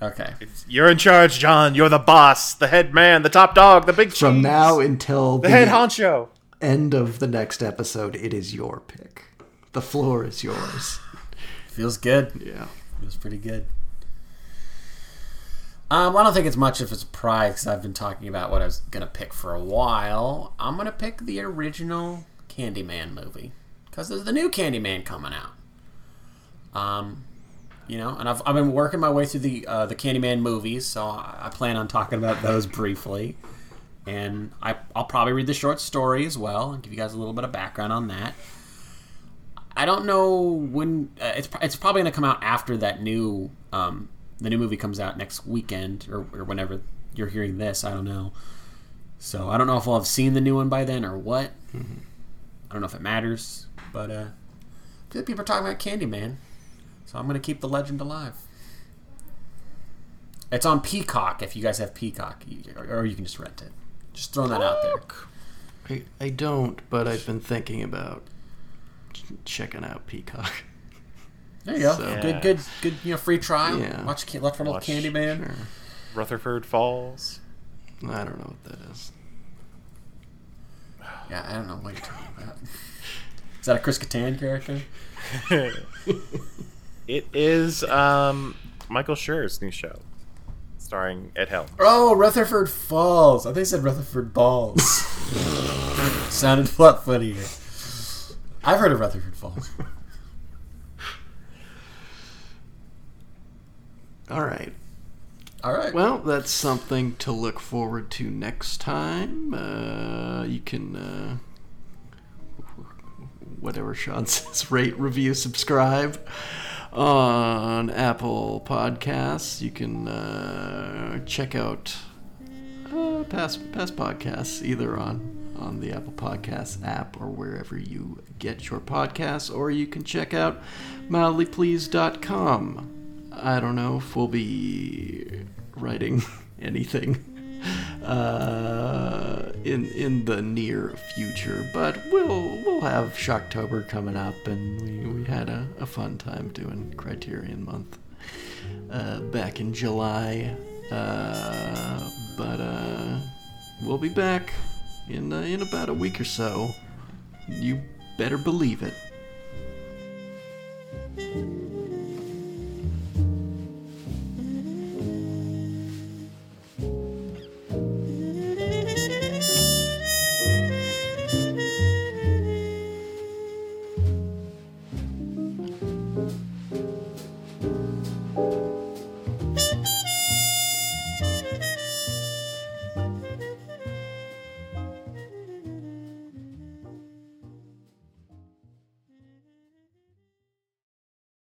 Okay. You're in charge, John. You're the boss, the head man, the top dog, the big From cheese, now until the head honcho. end of the next episode, it is your pick. The floor is yours. Feels good. Yeah. Feels pretty good. Um, I don't think it's much of a surprise because I've been talking about what I was gonna pick for a while. I'm gonna pick the original Candyman movie because there's the new Candyman coming out. Um, you know, and I've, I've been working my way through the uh, the Candyman movies, so I, I plan on talking about those briefly. And I, I'll probably read the short story as well and give you guys a little bit of background on that. I don't know when uh, it's it's probably going to come out after that new um, the new movie comes out next weekend or, or whenever you're hearing this. I don't know. So I don't know if I'll have seen the new one by then or what. I don't know if it matters, but uh, I feel like people are talking about Candyman, so I'm going to keep the legend alive. It's on Peacock if you guys have Peacock, or, or you can just rent it. Just throwing that out there. I, I don't, but I've been thinking about checking out Peacock. There you go. So- Good, good, good. You know, free trial. Yeah. Watch, Ca- watch, watch Watch- Candyman. Sure. Rutherford Falls. I don't know what that is. Yeah, I don't know what you're talking about. Is that a Chris Kattan character? It is um, Michael Schur's new show, starring Ed Helms. Oh, Rutherford Falls. I think they said Rutherford Balls. Sounded a lot funnier. I've heard of Rutherford Falls. All right. All right. Well, that's something to look forward to next time. Uh, you can, uh, whatever Sean says, rate, review, subscribe on Apple Podcasts. You can uh, check out uh, past past podcasts either on on the Apple Podcasts app or wherever you get your podcasts, or you can check out mildlypleased.com. I don't know if we'll be writing anything uh, in in the near future, but we'll we'll have Shocktober coming up, and we, we had a, a fun time doing Criterion Month uh, back in July. Uh, but uh, we'll be back in uh, in about a week or so. You better believe it.